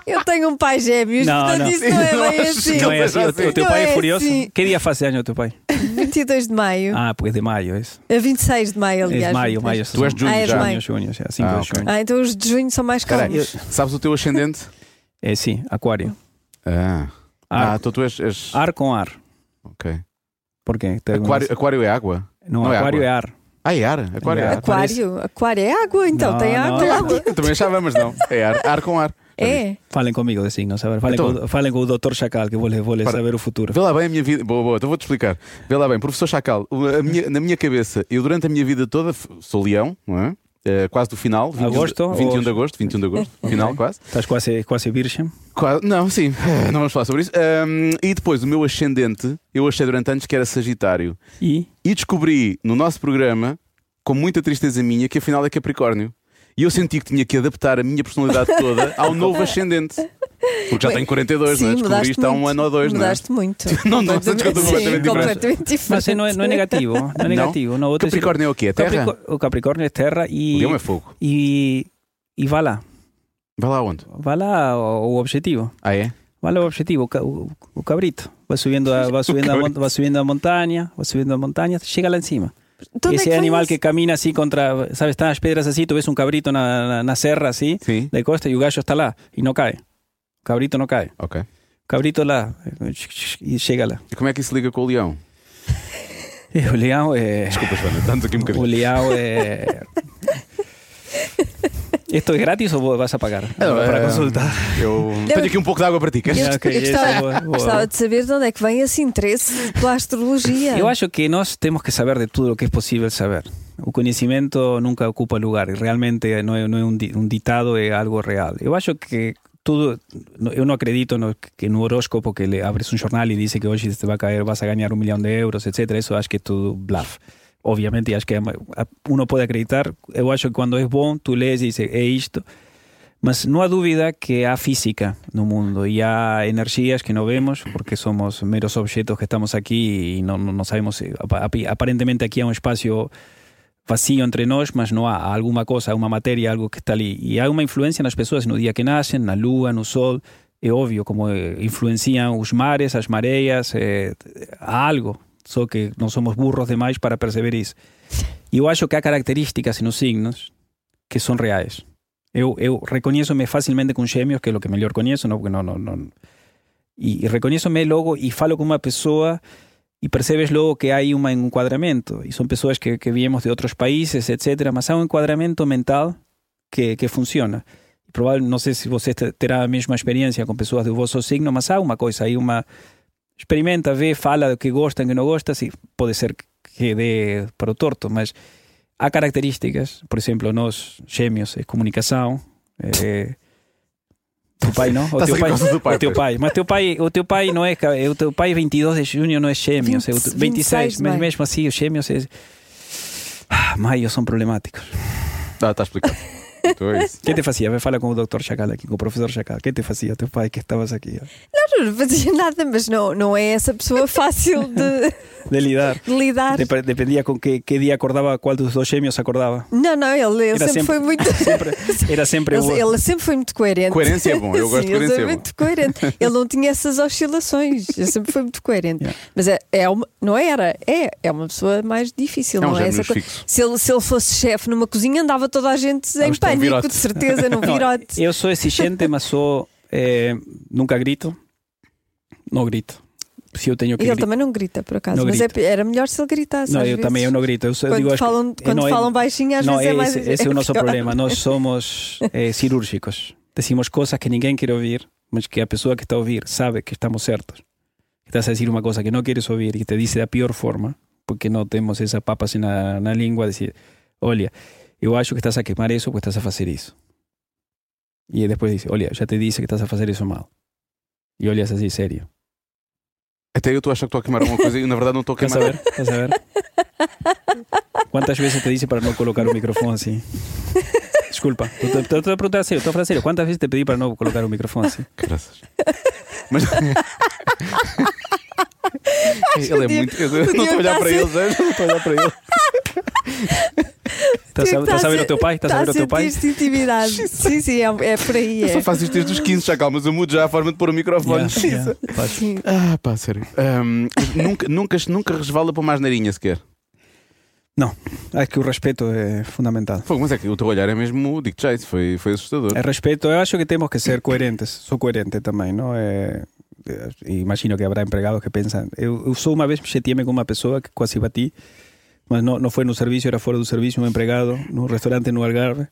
Eu tenho um pai gêmeos,
Não,
portanto
não.
isso não é
Não
bem assim.
Não é assim, o teu, o teu
Não
pai é
é
furioso?
assim.
Que dia faz año o teu pai?
22 de maio.
Ah, pues de maio, isso.
A 26 de maio,
É
aliás.
de maio,
23.
maio.
Tu és de junho
Ah, és
já.
maio.
Junho, junho, já, 5
Ah,
de
ok.
junho.
Ah, então os de junho são mais calmos.
sabes o teu ascendente?
É sim, aquário.
Ah. Ah, então tu és. és...
ar com ar.
Ok.
Por quê? Tem
Aquário, aquário é água?
Não,
não é
aquário
água.
é ar.
Ah, é ar. Aquário é
É
ar.
Aquário, aquário é água, então
Não,
tem
não,
água.
não.
água.
Eu também achava, mas não. É ar. Ar com ar.
É.
Falem comigo de signos, a ver. Falem,
Então-
com, falem com o Dr. Chacal, que vou vou lhe
Para.
saber o futuro.
Vê lá bem a minha vida. Boa, boa, então vou-te explicar. Vê lá bem, professor Chacal, minha- na minha cabeça, eu durante a minha vida toda sou leão, não é? Eh, quase do final, 21,
Agosto
de, 21
ou-
de agosto, 21 de agosto, final quase.
Estás quase, quase virgem.
Quase- Não, sim, não vamos falar sobre isso. Ahm, e depois, o meu ascendente, eu achei durante anos que era Sagitário.
E
E descobri no nosso programa, com muita tristeza minha, que afinal é Capricórnio. E eu senti que tinha que adaptar a minha personalidade toda ao novo ascendente. Porque já
Bem,
tenho 42,
Sim,
não é? Descobri isto há um ano ou dois, não é?
Mudaste muito.
Não, não, desculpas completamente
completamente diferente.
Mas não é, não é negativo. Não é negativo. Não, outra-
Capricórnio é o quê? É terra?
O Capricórnio é terra
O
e,
leão é fogo.
e, e vai lá.
Vai lá onde?
Vai lá o, o objetivo.
Ah, é?
Vai lá o objetivo, o, ca- o, o cabrito. Vai subindo, a, vai, subindo a, mon- vai subindo a montanha, vai subindo a montanha, chega lá em cima.
Vem
animal que camina así contra, sabes, están las pedras así, tú ves un cabrito na, na, na serra así, de costa y o gallo está lá y no cae. O cabrito no cae.
Ok.
O cabrito lá e chega lá.
E como é que isso liga com o leão?
O leão é...
Desculpa, Joana, aqui um
O leão é... Esto é grátis ou vas a pagar? para
eh,
consultar.
Eu tenho aqui um pouco de água para ti, queres?
Eu,
Ok,
eu gostava,
é boa, boa.
gostava de saber de onde é que vem esse interesse pela astrologia.
Eu acho que nós temos que saber de tudo o que é possível saber. O conhecimento nunca ocupa lugar e realmente não é, não é um, di- um ditado, é algo real. Eu acho que tudo, eu não acredito no, que no horóscopo que le abres um jornal e diz que hoje te vai cair, vas a ganhar um milhão de euros, etc. Isso acho que é tudo bluff. Obviamente, acho que a- uno pode acreditar. Eu acho que quando é bom, tu lês e dices, é isto. Mas não há dúvida que há física no mundo e há energias que não vemos porque somos meros objetos que estamos aqui e não, não, sabemos. ap- Aparentemente aqui há um espaço vacío entre nós, mas não há alguma coisa, uma matéria, algo que está ali. E há uma influência nas pessoas no dia que nascem, na lua, no sol. É óbvio como eh, influenciam os mares, as mareias, eh, há algo. Só que não somos burros demais para perceber isso. E eu acho que há características nos signos que são reais. Eu, eu reconheço-me facilmente com gêmeos, que é o que melhor conheço, não, não, não, não. E, e reconheço-me logo e falo com uma pessoa y percebes luego que hay un encuadramiento y son personas que, que viemos de otros países, etcétera, mas hay un encuadramiento mental que, que funciona. Provável, não sei se você te- terá a mesma experiência com pessoas do vosso signo, mas há uma coisa aí, uma experimenta, vê, fala do que gosta, que não gosta, sim, pode ser que dê para o torto, mas há características, por exemplo, nós gêmeos é comunicação, é, teu pai não? O teu pai,
do pai,
o teu pai, mas teu pai, o teu pai não é, é o teu pai 22 de junho não é gêmeos, é o teu-
20,
26,
26 de
mas
maio.
mesmo assim os gêmeos é ah, maio são problemáticos.
Tá, está explicado. Então é isso.
Quem te fazia? Vai falar com o Dr. Chacal aqui, com o professor Chacal. Quem te fazia? Teu pai que estavas aqui. ó.
Não, não fazia nada, mas não, não é essa pessoa fácil de,
De lidar.
de lidar.
Dep- dependia com que, que dia acordava, qual dos dois gêmeos acordava.
Não, não, ele, sempre,
sempre-
foi muito.
Sempre, era sempre
Ele, ele sempre foi muito coerente.
Coerência é bom, eu gosto de
Sim, ele
coerência,
é
é
muito coerente. Ele não tinha essas oscilações. Ele sempre foi muito coerente.
Yeah.
Mas é, é uma, não era, é, é uma pessoa mais difícil,
É um
não é essa coisa.
fixo.
Se ele, se ele fosse chefe numa cozinha, andava toda a gente em
um
pânico,
virote.
de certeza,
Não,
virote.
eu sou exigente, mas sou. eh, nunca grito. Não grito. Se eu tenho que
ele
gritar.
também não grita, por acaso.
Não
mas é- era melhor se ele gritasse.
Não, eu
vezes.
também eu não grito. Eu,
Quando,
digo,
falam,
eh,
quando
não é-
falam baixinho, às
não,
vezes é mais.
esse, esse é o nosso
pior.
problema. Nós somos eh, cirúrgicos. Decimos coisas que ninguém quer ouvir, mas que a pessoa que está a ouvir sabe que estamos certos. Estás a decir uma coisa que não queres ouvir e te diz da pior forma, porque não temos essa papas na, na língua, dizer, olha, eu acho que estás a queimar isso porque estás a fazer isso. E depois diz, olha, já te disse que estás a fazer isso mal. E olhas assim, sério.
Até eu estou a achar que estou a queimar alguma coisa e na verdade não estou a
Estás a
queimar.
ver? Estás a ver? Quantas vezes te disse para não colocar o microfone assim? Desculpa, estou a perguntar sério, estou a falar sério. Quantas vezes te pedi para não colocar o microfone assim?
Graças. Ele é muito. Eu
o
não estou a olhar
está
para
a
ele, já não estou a olhar para ele.
Estás a,
Está
estás a ver
ser-
o teu pai? Estás a ver o teu pai?
intimidade. sim, sim, é, é por aí.
Eu
É.
só faço isto desde os 15, já calma, mas eu mudo já a forma de pôr o microfone.
Yeah, yeah.
Ah, pá, sério. Ahm, nunca, nunca, nunca resvala para uma asneirinha sequer.
Acho que o respeito é fundamental.
Fogo, mas é que o teu olhar é mesmo, digo já, isso foi, foi assustador.
É respeito, eu acho que temos que ser coerentes. Sou coerente também, não é? É, Imagino que habrá empregados que pensam. Eu, eu sou uma vez chateei-me com uma pessoa que quase bati, mas não, não foi no serviço, era fora do serviço, um empregado num restaurante no Algarve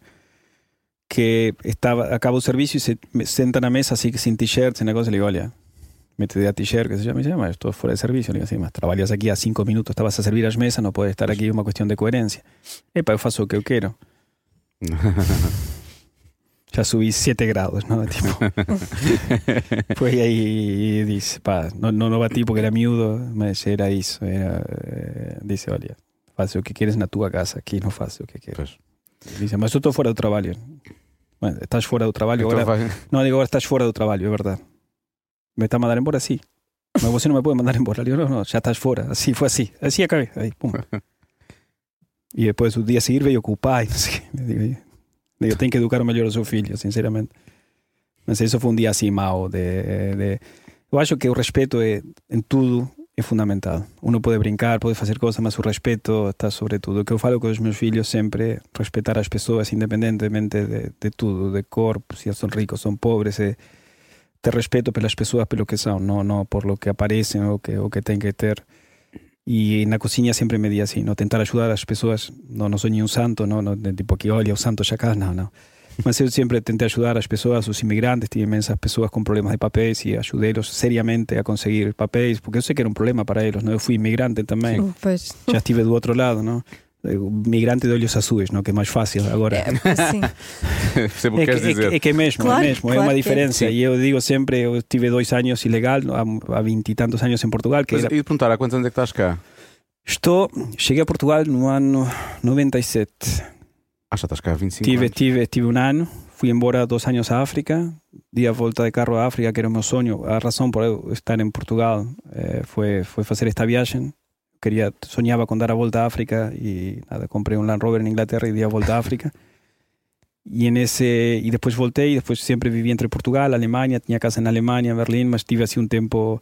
que estava, acaba o serviço e se me senta na mesa assim sem t-shirt, sem negócio, e le digo, olha, mete a t-shirt, que se llama, me dice, mas estou fora de serviço. Eu digo assim, mas trabalhas cinco minutos, estavas a servir as mesas, não pode estar aqui, é uma questão de coerência. Epa, eu faço o que eu quero. Já subi 7 graus, não? Tipo, foi aí e disse, pá, não, não, não bati porque era miúdo, mas era isso. Era, eh, disse, olha, faz o que queres na tua casa, aqui não faço o que queres.
Pois.
Disse, mas eu estou fora do trabalho. Bueno, estás fora do trabalho agora. Não, digo, agora estás fora do trabalho, é verdade. Me está a mandar embora, sim. Mas você não me pode mandar embora. Eu não, não, já estás fora. Assim, foi assim. Assim acabei. Aí, pum. E depois o dia seguinte veio com o pai, não sei o. Eu tem que educar melhor o seu filho, sinceramente. Mas isso foi um dia assim mau. De, de... Eu acho que o respeito é, em tudo é fundamental. Uno pode brincar, pode fazer coisas, mas o respeito está sobre tudo. O que eu falo com os meus filhos sempre é respeitar as pessoas, independentemente de, de tudo, de corpo, se são ricos, são pobres. É, ter respeito pelas pessoas pelo que são, não, não por lo que aparecem ou que, o que têm que ter. E na cozinha sempre me di assim, não tentar ajudar as pessoas, não, não sou nenhum santo, não, não tipo que olha o santo chacal, não, não. Mas eu sempre tentei ajudar as pessoas, os imigrantes, tinha imensas pessoas com problemas de papéis e ajudei-los seriamente a conseguir papéis, porque eu sei que era um problema para eles, não? Eu fui imigrante também,
Pois.
já estive do outro lado, não? Migrante de olhos azuis, não? Que é mais fácil agora.
É, sim.
Que
É
queres
que, é, é que é mesmo,
Claro,
é mesmo, é
claro
uma
é.
diferença.
Sim.
E eu digo sempre, eu tive dois anos ilegal, há- há vinte e tantos anos em Portugal, que
Mas,
era-
e perguntar, há quantos anos é que estás cá?
Estou, cheguei a Portugal no ano 97.
Ah, já estás cá há 25
Tive,
anos.
tive, tive um ano, fui embora dois anos à África, di a volta de carro à África, que era o meu sonho. A razão por eu estar em Portugal eh, foi, foi fazer esta viagem. Queria, sonhava com dar a volta à África e nada, comprei um Land Rover em Inglaterra e di a volta à África. E, en ese, e depois voltei, depois sempre vivi entre Portugal, Alemanha, tinha casa na Alemanha, em Berlim, mas tive assim um tempo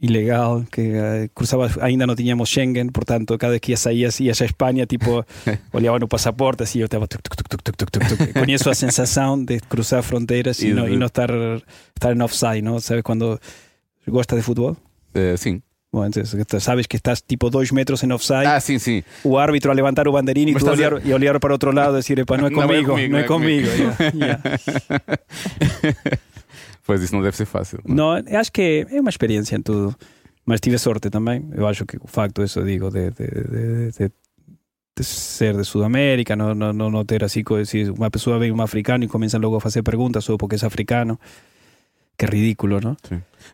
ilegal, que eh, cruzaba, ainda não tínhamos Schengen, portanto, cada vez que ia sair assim, ia a Espanha, tipo, olhava no passaporte, assim, eu estava tuc, tuc, tuc, tuc, tuc, tuc, tuc, tuc. Conheço a sensação de cruzar fronteiras e,
E
não,
de-
e não estar, estar em offside, não? Sabe quando gosta de futebol?
Eh, sim.
Bom, entonces, sabes que estás tipo dois metros en offside,
Ah, sim, sim.
o árbitro a levantar o banderín y tú olhar, y olhar para otro lado y decir, "Epa, no es conmigo, no
não
es
é comigo."
conmigo.
Pois isso não deve ser fácil.
No, acho que é uma experiência em tudo. Mas tive sorte também. Eu acho que o facto, isso eu digo, de, de, de, de- ser de Sudamérica, não, não, não, não ter assim. Se uma pessoa vem um africano e começa logo a fazer perguntas só porque é africano, que é ridículo, não?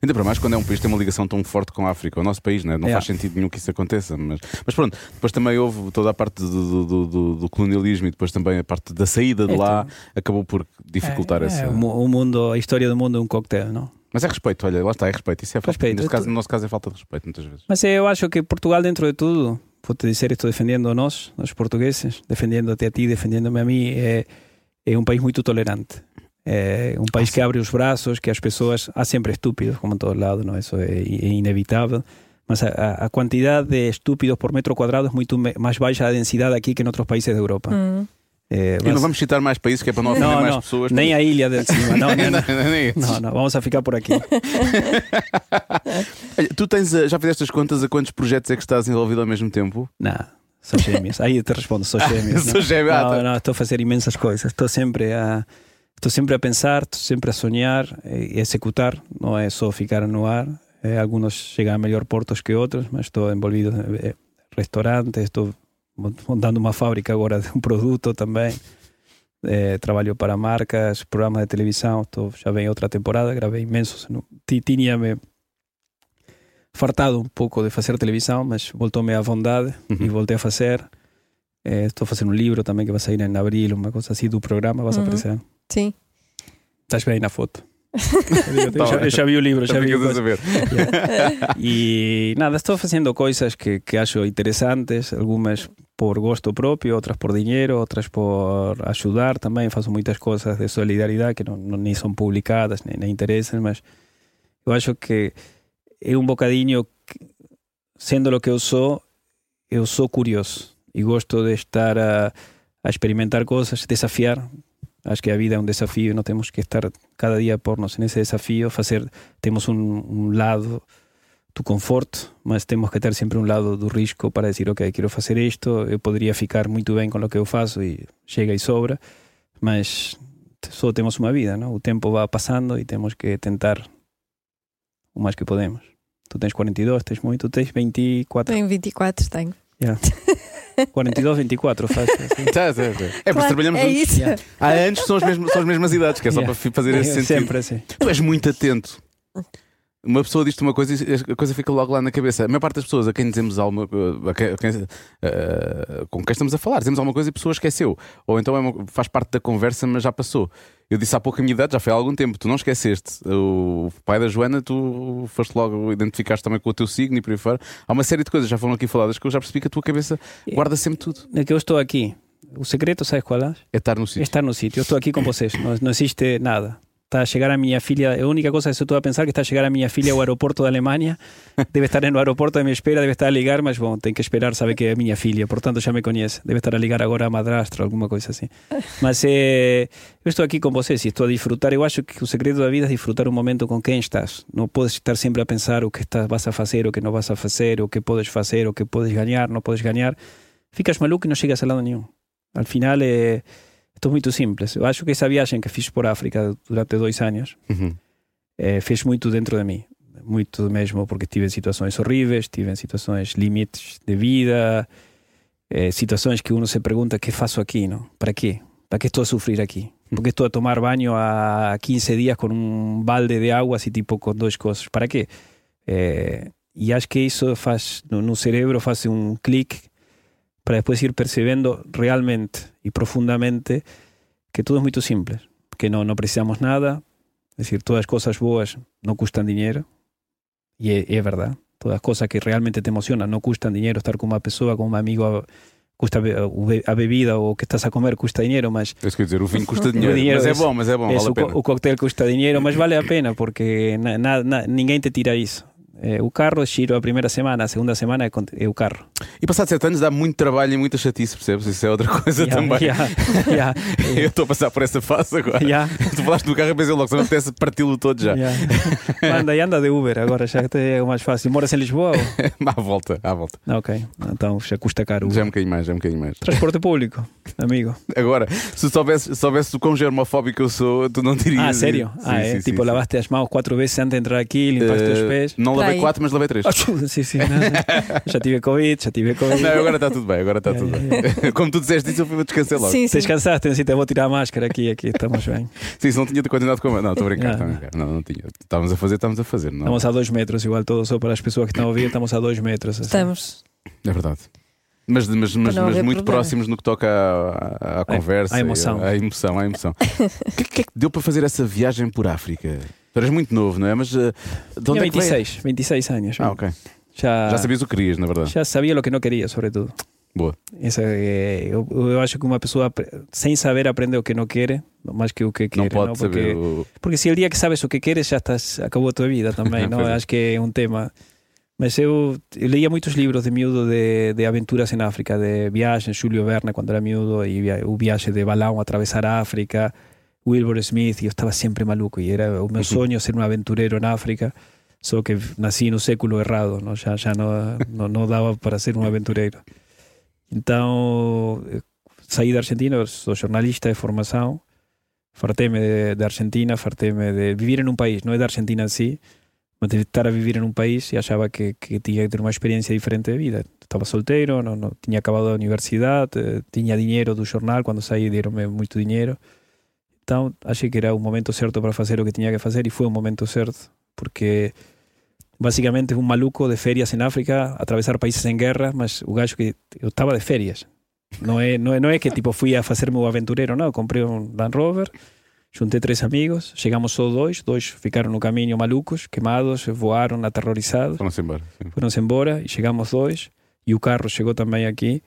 Ainda para mais quando é um país que tem uma ligação tão forte com a África, o nosso país, né? não
É.
faz sentido nenhum que isso aconteça. Mas, mas pronto, depois também houve toda a parte do, do, do- do- colonialismo e depois também a parte da saída de
É,
lá acabou por dificultar
É,
essa.
é, o, mu- o mundo, a história do mundo é um coquetel, não?
Mas é respeito, olha, lá está, é respeito. Isso é falta,
Respeito,
neste
é
caso, no nosso caso é falta de respeito, muitas vezes.
Mas eu acho que Portugal, dentro de tudo, vou-te dizer, estou defendendo nós, os portugueses, defendendo-te a ti, defendendo-me a mim, é, é um país muito tolerante. É um país que abre os braços, que as pessoas. Há sempre estúpidos, como em todo lado, não? isso é, é inevitável. Mas a, a- quantidade de estúpidos por metro quadrado é muito mais baixa a densidade aqui que em outros países da Europa.
Hum.
É,
E não
mas-
vamos citar mais países que é para não ofender
não,
mais
não,
pessoas.
nem a ilha de cima. Não, não, não.
Nem isso.
Não, não, vamos a ficar por aqui.
Olha, tu tens, a- já fizeste as contas a quantos projetos é que estás envolvido ao mesmo tempo?
Não, sou gêmeos. Aí eu te respondo, sou gêmeos.
Sou
não?
gêmeo, ah,
Não,
tá.
não, estou a fazer imensas coisas. Estou sempre a, estou sempre a pensar, estou sempre a sonhar e executar. Não é só ficar no ar. Eh, algunos chegam a melhor portos que outros, mas estou envolvido em eh, restaurantes, estou montando uma fábrica agora de um produto também. Eh, trabalho para marcas, programas de televisão. Estou, já vem outra temporada, gravei imensos. Não- ti- Tinha-me fartado um pouco de fazer televisão, mas voltou-me à vontade e
Uhum.
voltei a fazer. Eh, estou fazer um livro também que vai sair em abril, uma coisa assim do programa, vas a
Uhum.
aparecer.
Sim.
Estás bem na foto. Eu, já, eu já vi o livro, já vi o
saber.
E nada, estou fazendo coisas que, que acho interessantes, algumas por gosto próprio, outras por dinheiro, outras por ajudar também. Faço muitas coisas de solidariedade que não, não- nem são publicadas, nem, nem interessam, mas eu acho que é um bocadinho, que, sendo o que eu sou, eu sou curioso e gosto de estar a, a experimentar coisas, desafiar. Acho que a vida é um desafio e não temos que estar cada dia a pôr-nos nesse desafio, fazer, temos um, um lado do conforto, mas temos que ter sempre um lado do risco para dizer, ok, quero fazer isto, eu poderia ficar muito bem com o que eu faço e chega e sobra, mas só temos uma vida, não? o tempo vai passando e temos que tentar o mais que podemos. Tu tens 42, tens muito, tens 24,
Tenho 24, tenho.
42, 24, faz assim.
Tá, tá, tá. É porque
Claro,
trabalhamos
é
juntos.
isso.
Yeah.
Há anos que são as mesmas, são as mesmas idades, que é só
Yeah.
para fazer esse
É
sentido.
sempre assim.
Tu és muito atento. Uma pessoa diz-te uma coisa e a coisa fica logo lá na cabeça. A maior parte das pessoas a quem dizemos alguma a quem- a quem- eh, com quem estamos a falar, dizemos alguma coisa e a pessoa esqueceu. Ou então é uma- faz parte da conversa, mas já passou. Eu disse há pouco a minha idade, já foi há algum tempo. Tu não esqueceste. O pai da Joana, tu foste logo, identificaste também com o teu signo e por aí fora. Há uma série de coisas já foram aqui faladas que eu já percebi que a tua cabeça guarda sempre tudo.
É que eu estou aqui. O segredo, sabes qual é?
É estar no
É
sítio.
estar no sítio. Eu estou aqui com vocês. Não, não existe nada. Está a chegar a minha filha. A única coisa que eu estou a pensar que está a chegar a minha filha ao aeroporto da Alemanha. Deve estar no aeroporto à minha espera, deve estar a ligar, mas bom, tem que esperar, sabe que é a minha filha, portanto já me conhece. Deve estar a ligar agora a madrastra, alguma coisa assim. Mas eh, eu estou aqui com vocês e estou a disfrutar. Eu acho que o segredo da vida é disfrutar um momento com quem estás. Não podes estar sempre a pensar o que estás, vas a fazer, o que não vas a fazer, o que podes fazer, o que podes ganhar, não podes ganhar. Ficas maluco e não chegas a lado nenhum. Al final é, isto é muito simples. Eu acho que essa viagem que fiz por África durante dois anos
Uhum.
eh, fez muito dentro de mim. Muito mesmo, porque estive em situações horríveis, estive em situações limites de vida, eh, situações que uno se pergunta: que faço aqui? Não? Para quê? Para que estou a sofrer aqui? Por que estou a tomar banho há 15 dias com um balde de água, assim, tipo, com duas coisas? Para quê? Eh, e acho que isso faz, no, no cérebro, faz um clique para depois ir percebendo realmente e profundamente que tudo é muito simples, que não, não precisamos nada, es decir, todas as coisas boas não custam dinheiro, e é, é verdade. Todas as coisas que realmente te emocionam não custam dinheiro. Estar com uma pessoa, com um amigo, custa o a bebida ou o que estás a comer custa dinheiro, mas
É isso que dizer, o vinho custa dinheiro.
dinheiro
mas é
é-
bom, mas é bom,
Eso,
vale a
o,
pena.
o cóctel custa dinheiro, mas vale a pena porque na, na, ninguém te tira isso. Eh, o carro, giro a primeira semana, a segunda semana é, con- é o carro.
E passado sete anos dá muito trabalho e muita chatice, percebes? Isso é outra coisa
Yeah,
também.
yeah, yeah.
Eu estou a passar por essa fase agora.
Yeah.
Tu falaste no carro e pensei logo, se não apetece parti-lo todo já.
Yeah. Anda e anda de Uber, agora já até é o mais fácil. Moras em Lisboa? Ou...
à volta, à volta.
Ah, ok, então já custa caro.
Já é um bocadinho mais, já é um bocadinho mais.
Transporte público, amigo.
Agora, se soubesse, soubesse o quão germofóbico eu sou, tu não dirias.
Ah, sério?
Sim,
ah, é?
sim,
tipo,
sim,
lavaste as mãos quatro vezes antes de entrar aqui, limpaste os
Eh,
pés.
Não lavei quatro, mas lavei três.
Ah, sim, sim. não, não. Já tive Covid, já tive Covid.
Não, agora está tudo bem, agora está tudo bem. Como tu disseste isso, eu fui descansar logo.
Sim, sim.
Vocês cansaste, assim, até vou tirar a máscara aqui, aqui, estamos bem.
Sim, se não tinha continuado com a. Não, estou a brincar, a brincar. Não, não tinha. Estávamos a fazer, estávamos a fazer. Não.
Estamos a dois metros, igual todo, só para as pessoas que estão a ouvir, estamos a dois metros. assim.
Estamos.
É verdade. Mas, mas, mas,
não
mas muito
problema.
próximos no que toca à, à- à conversa.
à emoção.
À emoção, à emoção. O que, que é que deu para fazer essa viagem por África? Tu eras muito novo, não é? Mas uh, de
Tinha
onde é que veio?
26, 26 anos.
Ah, ok.
Já,
Já sabias o que querias, na verdade.
já sabia o que não queria, sobretudo.
Boa.
Essa, é, eu, eu acho que uma pessoa sem saber aprende o que não quer, mais que o que quer.
Não pode
Porque,
saber. O...
porque se o dia que sabes o que queres, já estás, acabou a tua vida também. não?
É.
Acho que é um tema. Mas eu, eu lia muitos livros de miúdo de, de aventuras em África, de viagens, Júlio Verne quando era miúdo, e o viaje de balão a atravessar a África, Wilbur Smith, e eu estava sempre maluco, e era o meu sonho ser um aventureiro na África, só que nasci no século errado, já, já não, não, não dava para ser um aventureiro. Então, eh, saí da Argentina, sou jornalista de formação, fartei-me de Argentina, fartei-me de viver em um país, não é da Argentina em si, mas de estar a viver em um país e achava que, que tinha que ter uma experiência diferente de vida. Estava solteiro, não, não tinha acabado a universidade, eh, tinha dinheiro do jornal, quando saí deram-me muito dinheiro. Então, achei que era o momento certo para fazer o que tinha que fazer e foi o momento certo, porque basicamente um maluco de férias em África, atravessar países em guerra, mas o gajo que eu estava de férias. Não é, não é, não é que tipo fui a fazer meu aventureiro, não. Comprei um Land Rover, juntei três amigos, chegamos só dois, dois ficaram no caminho malucos, queimados, voaram aterrorizados,
Foram-se embora.
foram-se embora e chegamos dois e o carro chegou também aqui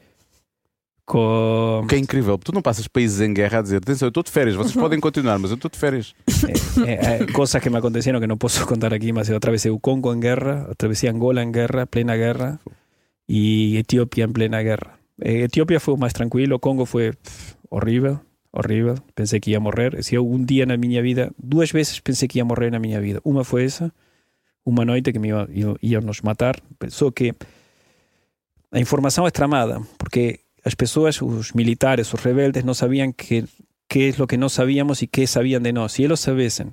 com
que é incrível, tu não passas países em guerra a dizer atenção, eu estou de férias, vocês podem continuar, mas eu estou de férias.
eh, eh, cosas que me acontecieron que no puedo contar aquí, mas eu atravesei o Congo en guerra, atravesei Angola en guerra, plena guerra, y Etiopía en plena guerra. Etiopía fue más tranquilo, Congo fue pff, horrível, horrível, pensei que ia morrer. Se eu um dia na minha vida, duas vezes pensei que ia morrer na minha vida. Uma foi essa, uma noite que me ia, ia, nos matar, só que a informação é tramada, porque as pessoas, os militares, os rebeldes, não sabiam que qué es lo que no sabíamos y qué sabían de nós. Si ellos sabiesen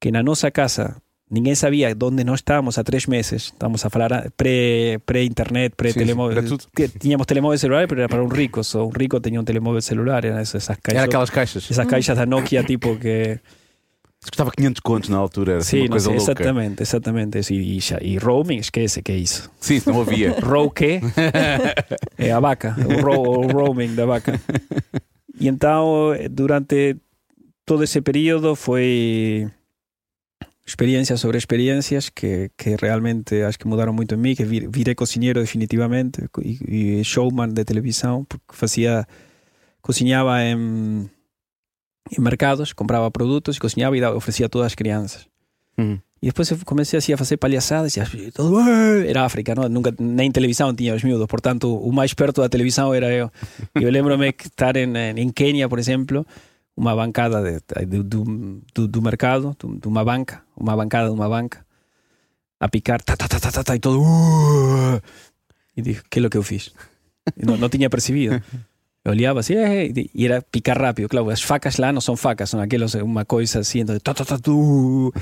que na nossa casa ninguém sabia onde nós estávamos há três meses, estamos a falar pré- pré-internet,
Sim,
pré-telemóvel.
tudo.
que tínhamos telemóvel celular, pero era para un rico. So, un rico tenía un telemóvel celular, eran esas, esas caixas.
Era aquelas caixas.
Esas caixas da Nokia, tipo que.
Custava 500 contos na altura, era assim
Sí,
uma coisa
sé,
louca.
exactamente. Sí, y, ya- y roaming, esquece que hizo.
Sim, não havia.
Row quê? é a vaca, o, ro, o roaming da vaca. E então, durante todo esse período, foi experiencias sobre experiencias que, que realmente acho que mudaram muito em mim, que vir- virei cozinheiro definitivamente e, e showman de televisão, porque fazia, cozinhava em, em mercados, comprava produtos, cozinhava e oferecia a todas as crianças.
Uhum.
E depois eu comecei assim a fazer palhaçadas e todo era África, não? Nunca nem televisão tinha os miúdos, portanto o mais perto da televisão era eu. Eu lembro-me que estar em, em Quênia, por exemplo, uma bancada de, de- do, do, do mercado, de de uma banca, uma bancada de uma banca, a picar, tá, tá, tá, tá, tá, tá, e todo. "Ué!" E digo, que é o que eu fiz? Não, não tinha percebido. Olhava assim, "Eh", e era picar rápido. Claro, as facas lá não são facas, são aquelas, uma coisa assim, então, tá, tá, tá, tu.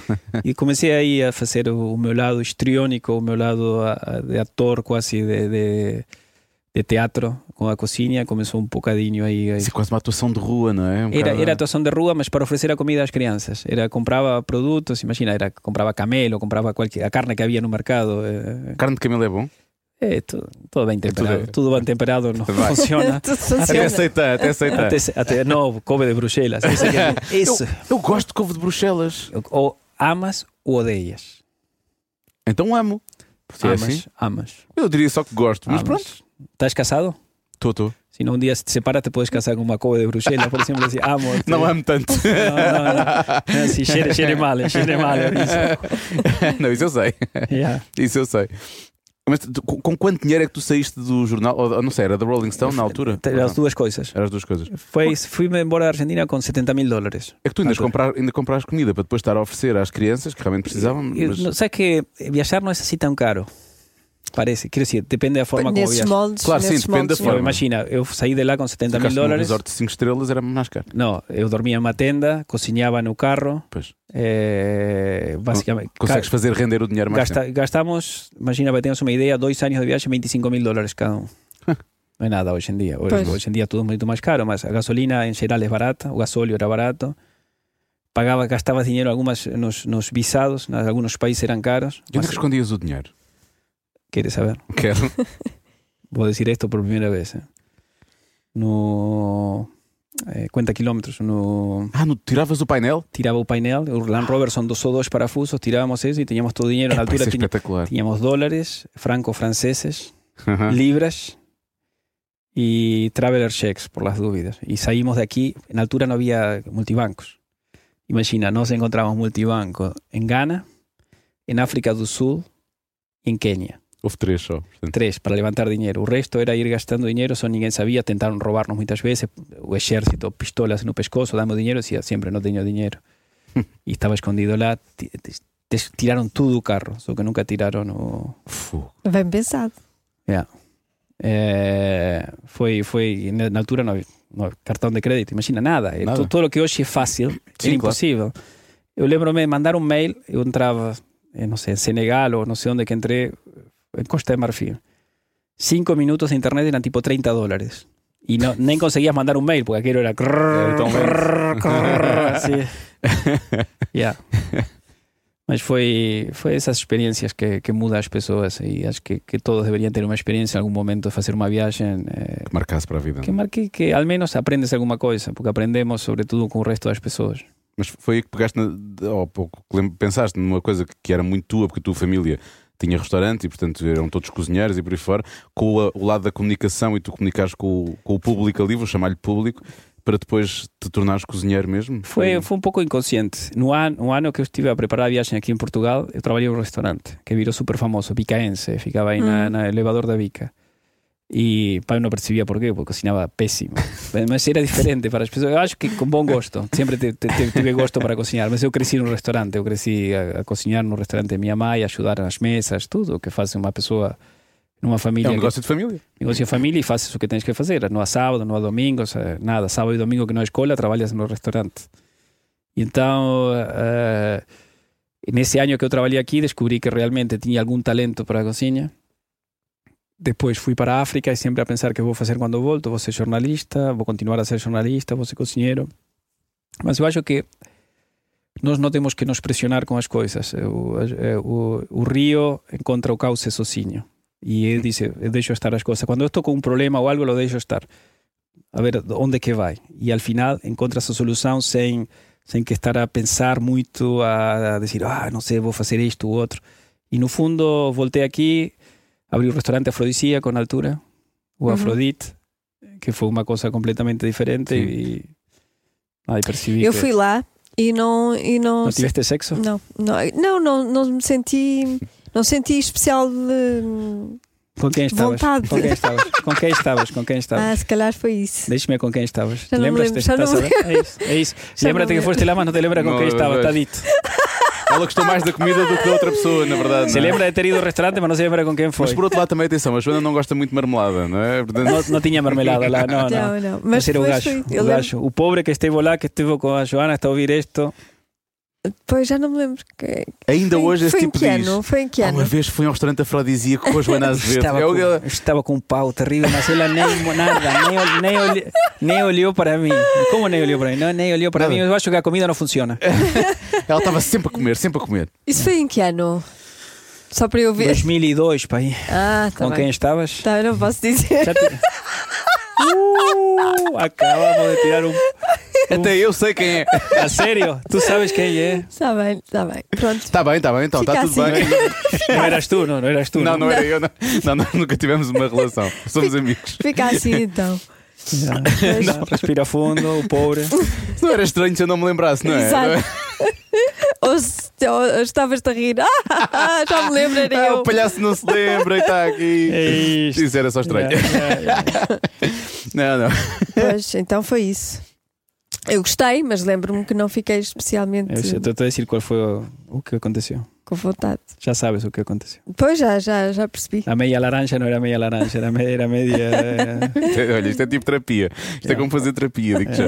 E comecei aí a fazer o, meu lado histriônico, o meu lado a- a- de ator, quase de, de, de teatro, com a cozinha. Começou um bocadinho aí. aí.
Quase uma atuação de rua, não é? Um
Era,
bocado-
era atuação de rua, mas para oferecer a comida às crianças. Era comprava produtos, imagina, era comprava camelo, comprava qualquer, a carne que havia no mercado. eh,
Carne de camelo é bom?
É, tudo, tudo bem temperado.
tudo-
Tudo, bem temperado não
Vai.
funciona.
Tudo
Até
funciona.
aceitar, até aceitar.
Até, até, não, couve de Bruxelas. Isso, é que- isso.
Eu gosto de couve de Bruxelas.
Ou amas ou odeias.
Então amo. Se é
amas,
assim,
amas.
eu diria só que gosto. Mas
amas.
pronto,
¿Estás casado?
estou, estou.
Si no, un día se te separas, te puedes casar con uma couve de Bruxelas, por ejemplo, decir, amo. te-
Não amo tanto.
No, no, no. No, sí, cheire, cheire mal, cheire mal. Isso.
não, isso eu sei.
Yeah.
Isso eu sei. Mas tu- com, com quanto dinheiro é que tu saíste do jornal? Ou, não sei, era da Rolling Stone na altura? Ou
As
não?
duas coisas.
Eram as duas coisas.
Foi, fui-me embora da Argentina com 70 mil dólares.
É que tu ainda, comprar, ainda compras comida para depois estar a oferecer às crianças que realmente precisavam.
Eu-
mas-
no- ¿Sabes que viajar no es así tan caro? Parece. Quiero decir, depende de la forma como
nesses
viajas.
moldes,
Claro, sim, depende
moldes,
da forma.
imagina, eu saí de lá com 70 mil dólares.
resort de 5 estrelas era mais caro.
No, eu dormia numa tenda, cozinhava no carro.
Pois.
eh, básicamente,
Consegues fazer render o dinheiro mais
gasta- gastamos, imagina para tengas uma ideia, dois anos de viagem, 25 mil dólares cada um. Não é nada hoje em dia. Hoje, hoje em dia tudo muito mais caro, mas a gasolina em geral é barata, o gasóleo era barato. Pagava, gastabas dinheiro algumas nos, nos visados, em alguns países eram caros.
E onde é que escondias o dinheiro?
Queres saber?
Quero.
Vou dizer isto por primeira vez. eh. No eh, conta quilómetros, no
Ah, no, tiravas o painel?
tiraba o painel, o Land Rover son dos o dos parafusos, tirábamos eso y teníamos todo dinero. En
isso
altura
é
tiña-
espetacular.
teníamos dólares, francos franceses,
Aham.
libras y traveler checks por las dudas. Y salimos de aquí, en altura no había multibancos. Imagina, nos encontramos multibanco en Ghana, en África do Sul y en Kenia.
Houve três só. portanto.
Tres, para levantar dinero. O resto era ir gastando dinero, eso ninguém sabía, tentaron robarnos muchas veces, o ejército, pistolas no pescozo, damos dinero, decía siempre no tenía dinero. y estaba escondido lá, ti- ti- te- tiraron todo o carro, só que nunca tiraron o...
Fu.
Bem pensado.
Yeah. Eh, foi, foi, na, altura não havia, não cartão de crédito, imagina nada. Eh,
Nada.
tu- Todo o que hoje é fácil
Sim,
era
claro.
impossível. Eu lembro-me de mandar um mail, eu entrava, não sei, em Senegal ou não sei onde que entrei, em Costa de Marfil. Cinco minutos de internet eram tipo 30 dólares. E não, nem conseguias mandar um mail, porque aquilo era. Yeah. Mas foi, foi essas experiências que, que mudam as pessoas e acho que, que todos deveriam ter uma experiência em algum momento de fazer uma viagem eh,
Que marcasse para a vida.
que marque que ao menos aprendes alguma coisa, porque aprendemos sobretudo com o resto das pessoas.
Mas foi aí que pegaste, na, ou pouco, que lem- pensaste numa coisa que, que era muito tua, porque a tua família tinha restaurante e, portanto, eram todos cozinheiros e por aí fora, com o, o lado da comunicação e tu comunicares com, o- com o público ali, vou chamar-lhe público, para depois te tornares cozinheiro mesmo?
Foi, foi um pouco inconsciente. No ano, no ano que eu estive a preparar a viagem aqui em Portugal, eu trabalhei em um restaurante que virou super famoso, Bicaense, ficava aí na,
Hum.
na elevador da Bica. E pai não percebia por quê, porque cozinhava péssimo. Mas era diferente para as pessoas. Eu acho que com bom gosto. Sempre te- te- te- tive gosto para cozinhar. Mas eu cresci num restaurante. Eu cresci a, a cozinhar no restaurante de minha mãe, ajudar nas mesas, tudo o que faz uma pessoa numa família.
É um
que-
negócio de família.
Negócio de família e fazes o que tens que fazer. Não há sábado, não há domingo, nada. Sábado e domingo que não há escola, trabalhas no restaurante. E então, eh, nesse ano que eu trabalhei aqui, descobri que realmente tinha algum talento para a cozinha. Depois fui para a África e sempre a pensar que vou fazer quando volto. Vou ser jornalista, vou continuar a ser jornalista, vou ser cozinheiro. Mas eu acho que nós não temos que nos pressionar com as coisas. O, eh, o, o rio encontra o cauce sozinho. E ele dice, eu deixo estar as coisas. Quando eu estou com um problema ou algo, lo deixo estar. A ver onde que vai. E al final encontras a solução sem, sem que estar a pensar muito, a, a dizer, ah, não sei, vou fazer isto ou outro. E no fundo, voltei aqui, abri o restaurante Afrodisíaco na altura, o
Uhum.
Afrodite, que foi uma coisa completamente diferente.
Sim.
E aí percebi
Eu
que
fui lá e não. E não,
não tiveste sexo.
não, não, não, não, não me senti. Não senti especial de.
Com quem estavas?
Vontade.
Com quem estavas? Com quem estavas? Com quem estavas?
Ah, se calhar foi isso.
Deixe-me com quem estavas.
Já
Lembras-te?
lembro?
É isso. É isso. Lembra-te que foste lá, mas não te lembras com
Não,
quem estava. Está dito.
Ela gostou mais da comida do que da outra pessoa, na verdade.
Se
não é?
lembra de ter ido ao restaurante, mas não se lembra com quem foi.
Mas por outro lado, também atenção, a Joana não gosta muito de marmelada, não é? Portanto,
Não, não tinha marmelada lá, não, não.
Não, não.
Mas
Mas
era o gajo.
foi.
O, gajo. o pobre que esteve lá, que esteve com a Joana, está a ouvir isto.
Depois já não me lembro. Que,
ainda
foi,
hoje esse
foi
tipo diz.
ano? Foi em que
"Ah,
ano?
Uma vez foi a um restaurante afrodisíaco com a Joana Azevedo.
Estava,
É o
com, estava com um pau terrível, mas ela nem nada, nem, nem, olhe- nem olhou para mim. Como nem olhou para mim? Não, nem olhou para
Nada.
mim. Eu acho que a comida não funciona.
Ela estava sempre a comer, sempre a comer.
Isso foi em que ano? Só para eu ver.
2002, pai.
Ah, tá
Com
bem.
quem estavas?
Tá, eu não posso dizer.
Já te... Uh, acabamos de tirar um.
Até eu sei quem é.
A sério? Tu sabes quem é?
Está bem, está bem. Pronto.
Está bem, está bem, então, está
Fica
tudo
assim.
bem.
Não eras tu, não, não eras tu.
Não, não era eu. Não, não, não, nunca tivemos uma relação. Somos amigos.
Fica assim então.
Já. Respira fundo, o pobre.
Não era estranho se eu não me lembrasse, não é?
Exato. Ou se Já Estavas-te a rir. Ah, já me lembro, era
Ah,
eu.
o palhaço não se lembra e está aqui.
É isto.
Isso era só estranho.
Yeah, yeah, yeah.
Não, não.
Pois, então foi isso. Eu gostei, mas lembro-me que não fiquei especialmente
Eu Estou a dizer qual foi o, o que aconteceu.
Com vontade.
Já sabes o que aconteceu.
Pois já, já, já percebi.
La media laranja não era meia laranja, era media. Era media eh,
Olha, isto é tipo terapia. Isto é como fazer terapia, digo já.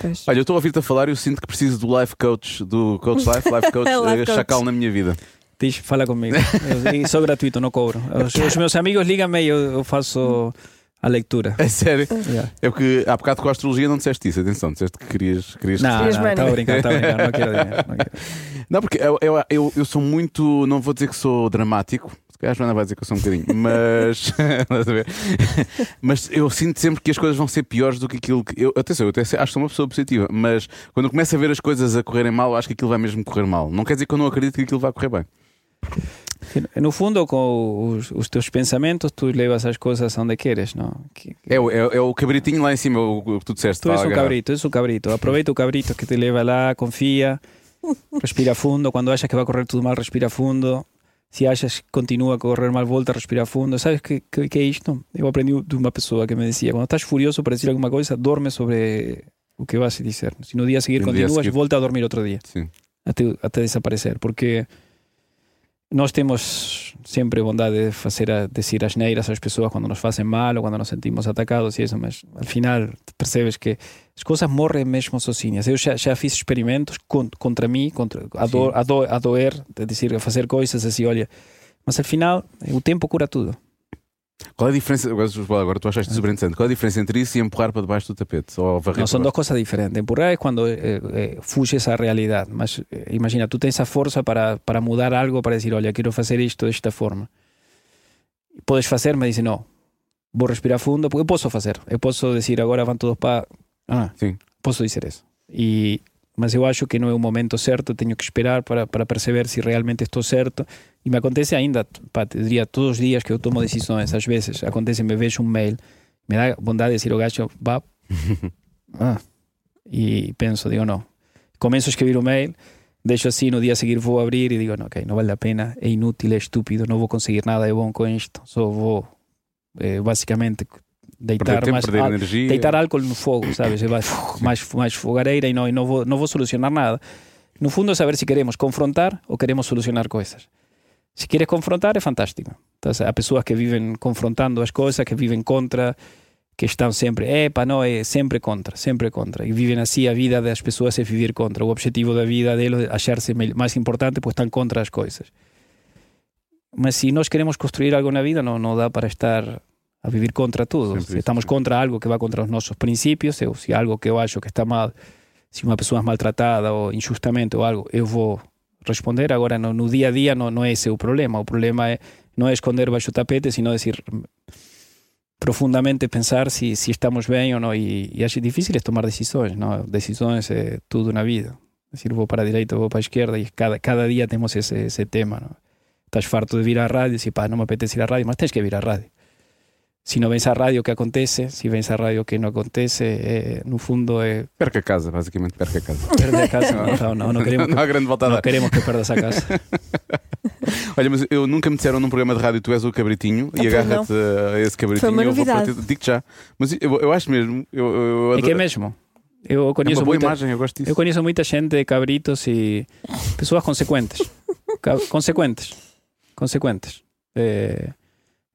Pois.
Olha, eu estou a ouvir-te a falar e eu sinto que preciso do life coach, do coach life, life coach,
Life
eh,
coach.
chacal na minha vida.
diz, fala comigo. Eu, sou gratuito, não cobro. Os, os meus amigos ligam-me e eu, eu faço a leitura.
É sério?
Yeah.
É porque há bocado com a astrologia não disseste isso, atenção, disseste que querias. querias
Não,
Querias
não,
money.
estava a brincar, a brincar, não quero. Não quero.
Não, porque eu, eu, eu, eu sou muito. Não vou dizer que sou dramático. Se calhar a Joana vai dizer que eu sou um bocadinho, mas. Mas eu sinto sempre que as coisas vão ser piores do que aquilo que. Eu, atenção, eu até acho que sou uma pessoa positiva, mas quando eu começo a ver as coisas a correrem mal, eu acho que aquilo vai mesmo correr mal. Não quer dizer que eu não acredito que aquilo vai correr bem.
No fundo, com os, os teus pensamentos, tu levas as coisas onde queres, não? Que- que-
É, o- é, é o cabritinho lá em cima, o, o que tu disseste.
Eres un
agarrado.
cabrito, es un cabrito. Aproveita o cabrito que te leva lá, confía, respira fundo. Cuando achas que va a correr tudo mal, respira fundo. Se achas que continua a correr mal, volta, respira fundo. Sabes que, que, que é isto? Eu aprendi de uma pessoa que me decía, cuando estás furioso para decir alguma coisa, dorme sobre o que vas a dizer. Se no día a seguir
E seguir-
volta a dormir outro día.
Sim.
até, até desaparecer, porque nós temos sempre bondade de fazer a, decir as neiras às pessoas quando nos fazem mal ou quando nos sentimos atacados e isso, mas al final percebes que as coisas morrem mesmo sozinhas. Eu já, já fiz experimentos con, contra mim, contra, a, do, a, do, a doer, de dizer, a fazer coisas assim, olha, mas al final o tempo cura tudo.
Qual é a diferença? Agora, tu achaste super interessante. Qual é a diferença entre isso e empurrar para debaixo do tapete? Ou varrer
Não, são duas coisas diferentes. Empurrar é quando eh, eh, fuges à realidade. Mas eh, imagina, tu tens a força para, para mudar algo, para dizer, olha, quero fazer isto desta forma. Podes fazer, mas dizes, não, vou respirar fundo, porque eu posso fazer. Eu posso dizer, agora vão todos para... Ah,
Sim.
posso dizer isso. E, mas eu acho que não é o momento certo, tenho que esperar para, para perceber se realmente estou certo. E me acontece ainda, pá, te diria, todos os dias que eu tomo decisões, às vezes acontece, me vejo um mail, me dá vontade de dizer ao gajo, vá, ah, e penso, digo, não. Começo a escrever o mail, deixo assim, no dia a seguir vou abrir e digo, não, ok, não vale a pena, é inútil, é estúpido, não vou conseguir nada de bom com isto, só vou, eh, basicamente,
perder
deitar
tempo,
mais,
perder
al-
energia.
deitar álcool no fogo, sabes? Vai mais, mais fogareira e não, e não, vou, não vou solucionar nada. No fundo, é saber se queremos confrontar ou queremos solucionar coisas. Se queres confrontar, é fantástico. Então, há pessoas que vivem confrontando as coisas, que vivem contra, que estão sempre, epa, não, é sempre contra, sempre contra. E vivem assim a vida das pessoas é viver contra. O objetivo da vida deles é achar-se mais importante, pois estão contra as coisas. Mas se nós queremos construir algo na vida, não, não dá para estar a vivir contra tudo. Estamos contra algo que vai contra os nossos princípios, ou se algo que eu acho que está mal, se uma pessoa é maltratada ou injustamente ou algo, eu vou responder. Agora, no, no dia a dia, não, não é esse o problema. O problema é não é esconder baixo o tapete, sino decir profundamente pensar se, se estamos bem ou não. E, e acho difícil é tomar decisões, não? Decisões é tudo na vida. Decir, vou para a direita, vou para a esquerda, e cada, cada dia temos esse, esse tema, não? Estás farto de vir à rádio, e pá, não me apetece ir à rádio, mas tens que vir à rádio. Se não vens à rádio, o que acontece? Se vens à rádio, o que não acontece? É, no fundo, é
Perca a casa, basicamente, perca a casa.
perder a casa. Não, não, não queremos,
não há grande volta a
não
dar.
queremos que perdas a casa.
Olha, mas eu nunca me disseram num programa de rádio tu és o cabritinho
Ah,
e agarra-te a esse cabritinho
Foi uma
eu vou
novidade.
Digo-te já. Mas eu, eu acho mesmo. Eu, eu, eu
É que é
adoro-
mesmo. Eu
é
conheço
uma boa
muita,
imagem, eu gosto disso.
Eu conheço muita gente de cabritos e pessoas consequentes. Consequentes. Consequentes. Eh,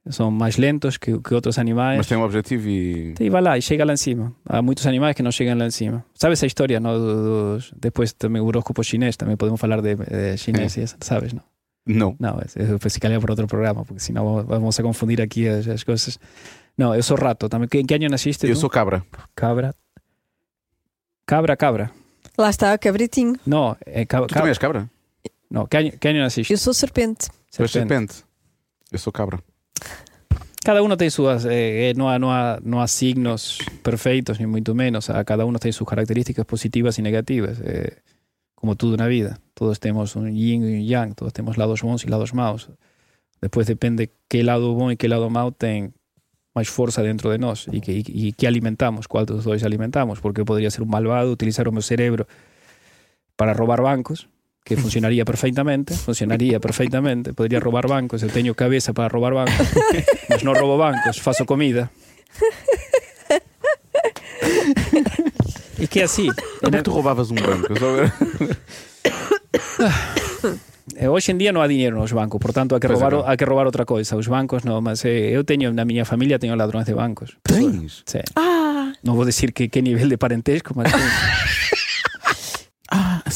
são mais lentos que, que outros animais.
Mas tem um objetivo e.
E vai lá e chega lá em cima. Há muitos animais que não chegam lá em cima. Sabe essa história, não? Dos, depois também o horóscopo chinês, também podemos falar de, de chinês e essa, sabes, não?
Não.
Não, que era para outro programa, porque senão vamos- vamos a confundir aqui as, as coisas. Não, eu sou rato também. ¿En qué año naciste?
Eu
tú?
sou cabra.
Cabra. Cabra, cabra.
Lá está, cabritinho.
No, eh, cab-
Tu
cab-
também és cabra?
no, ¿qué año, qué año naciste?
Eu sou serpente.
Tu és
Serpente.
serpente. Eu sou cabra.
Cada uno tem suas, eh, eh, não, há, não, há, não há signos perfeitos, nem muito menos. A cada uno tem suas características positivas e negativas. eh, como tudo na vida. Todos temos um yin e um yang, todos temos lados bons e lados maus. Depois depende que lado bom e que lado mau tem mais força dentro de nós e que, e, e que alimentamos, qual dos dois alimentamos. Porque eu poderia ser um malvado, utilizar o meu cerebro para roubar bancos, que funcionaría perfectamente, funcionaría perfectamente, podría roubar bancos, eu teño cabeza para roubar bancos, mas non roubo bancos, faço comida. E que así...
Como era... tu roubavas un banco? Sabe?
E hoxe en día non há dinheiro nos bancos, por tanto, há que
pois roubar,
há que roubar outra coisa. Os bancos non, mas eh, eu teño na miña familia teño ladróns de bancos.
Tens?
Sí.
Ah.
Non vou decir que que nivel de parentesco, mas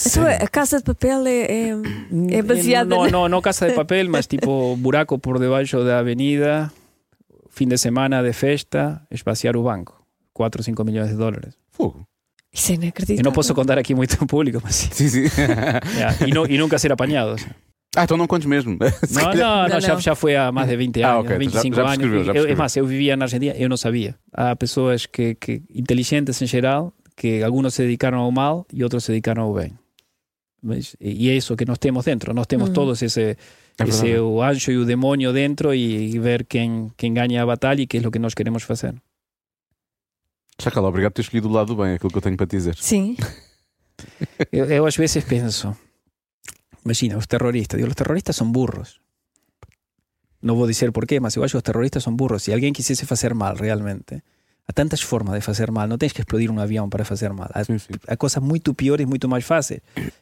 então a casa de papel é, é, é baseada.
No,
na-
no, no casa de papel, mas tipo buraco por debaixo da avenida, fin de semana de festa, esvaciar o banco. 4 ou 5 milhões de dólares.
Fogo.
Isso é inacreditável.
Eu não posso contar aqui muito em público, mas sim.
Sim, sim.
Yeah. E, não- e nunca ser apanhado.
ah, então não contes mesmo.
Não, não,
Não,
não, já,
não.
já foi há mais de 20
Ah,
anos,
ok, já-
25
já
anos.
prescreveu, já
Eu, é mais, eu vivia na Argentina, eu não sabia. Há pessoas que, que inteligentes em geral, que algunos se dedicaram ao mal e outros se dedicaram ao bem. E é isso que nós temos dentro. Nós temos
Uhum.
todos esse,
É
esse
verdade.
o anjo e o demônio dentro e, e ver quem, quem ganha a batalha e que é o que nós queremos fazer.
Chacal, obrigado por ter escolhido o lado do bem, aquilo que eu tenho para te dizer.
Sim.
Eu, eu às vezes penso, imagina, os terroristas, digo, os terroristas são burros. Não vou dizer porquê, mas eu acho que os terroristas são burros. Se alguém quisesse fazer mal realmente, há tantas formas de fazer mal, não tens que explodir um avião para fazer mal. Há,
Sim, sim.
há coisas muito piores, muito mais fáceis.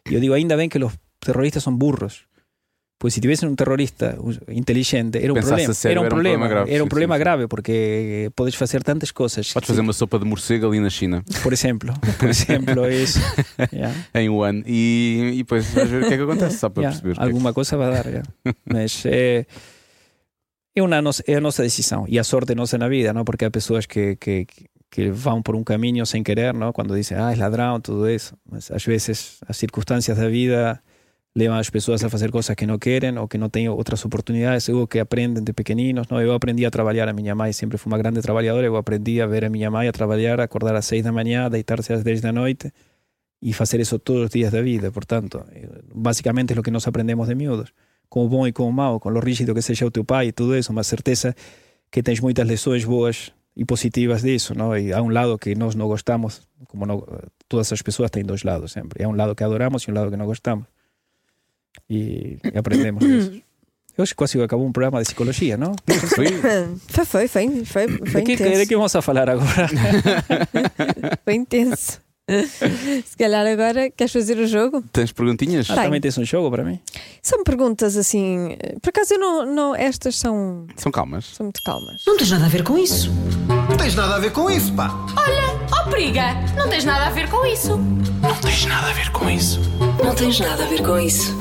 E eu digo, ainda bem que os terroristas são burros. Pois se tivessem um terrorista inteligente, era um
Pensasse
problema.
sério,
era um
era um
problema,
problema grave.
era um
Sim,
problema grave, porque podes fazer tantas coisas.
Podes fazer uma sopa de morcego ali na China,
Por exemplo, por exemplo, isso. Yeah.
em Wuhan, e, e depois vais ver o que é que acontece, só para
Yeah,
perceber. que é que-
alguma coisa vai dar, yeah. mas é, é, uma nossa, é a nossa decisão e a sorte nossa na vida, não? porque há pessoas que, que, que por um caminho sem querer, não? quando dizem, ah, é ladrão, tudo isso, mas às vezes as circunstâncias da vida levam as pessoas a fazer coisas que não querem ou que não têm outras oportunidades, ou que aprendem de pequeninos. Não? Eu aprendi a trabalhar, a minha mãe sempre foi uma grande trabalhadora, eu aprendi a ver a minha mãe a trabalhar, acordar às seis da manhã, deitar-se às dez da noite e fazer isso todos os dias da vida. Portanto, eh, basicamente é o que nós aprendemos de miúdos. Com o bom e com o mau, com o rígido que seja o teu pai e tudo isso, uma certeza que tens muitas lições boas e positivas disso, não? E há um lado que nós não gostamos, como não, todas as pessoas têm dois lados sempre. Há um lado que adoramos e um lado que não gostamos. E, e aprendemos disso. Eu acho que quase acabou um programa de psicologia, não?
Foi?
Foi, foi, foi, foi, foi
De que,
intenso.
de que vamos a falar agora?
Foi intenso. Se calhar agora queres fazer o jogo?
Tens perguntinhas?
Ah, também tens um jogo para mim?
São perguntas assim. Por acaso eu não. não estas são,
São calmas.
são muito calmas.
Não tens nada a ver com isso.
Não tens nada a ver com isso, pá.
Oh, periga, não tens nada a ver com isso.
Não tens nada a ver com isso.
Não tens nada a ver com isso.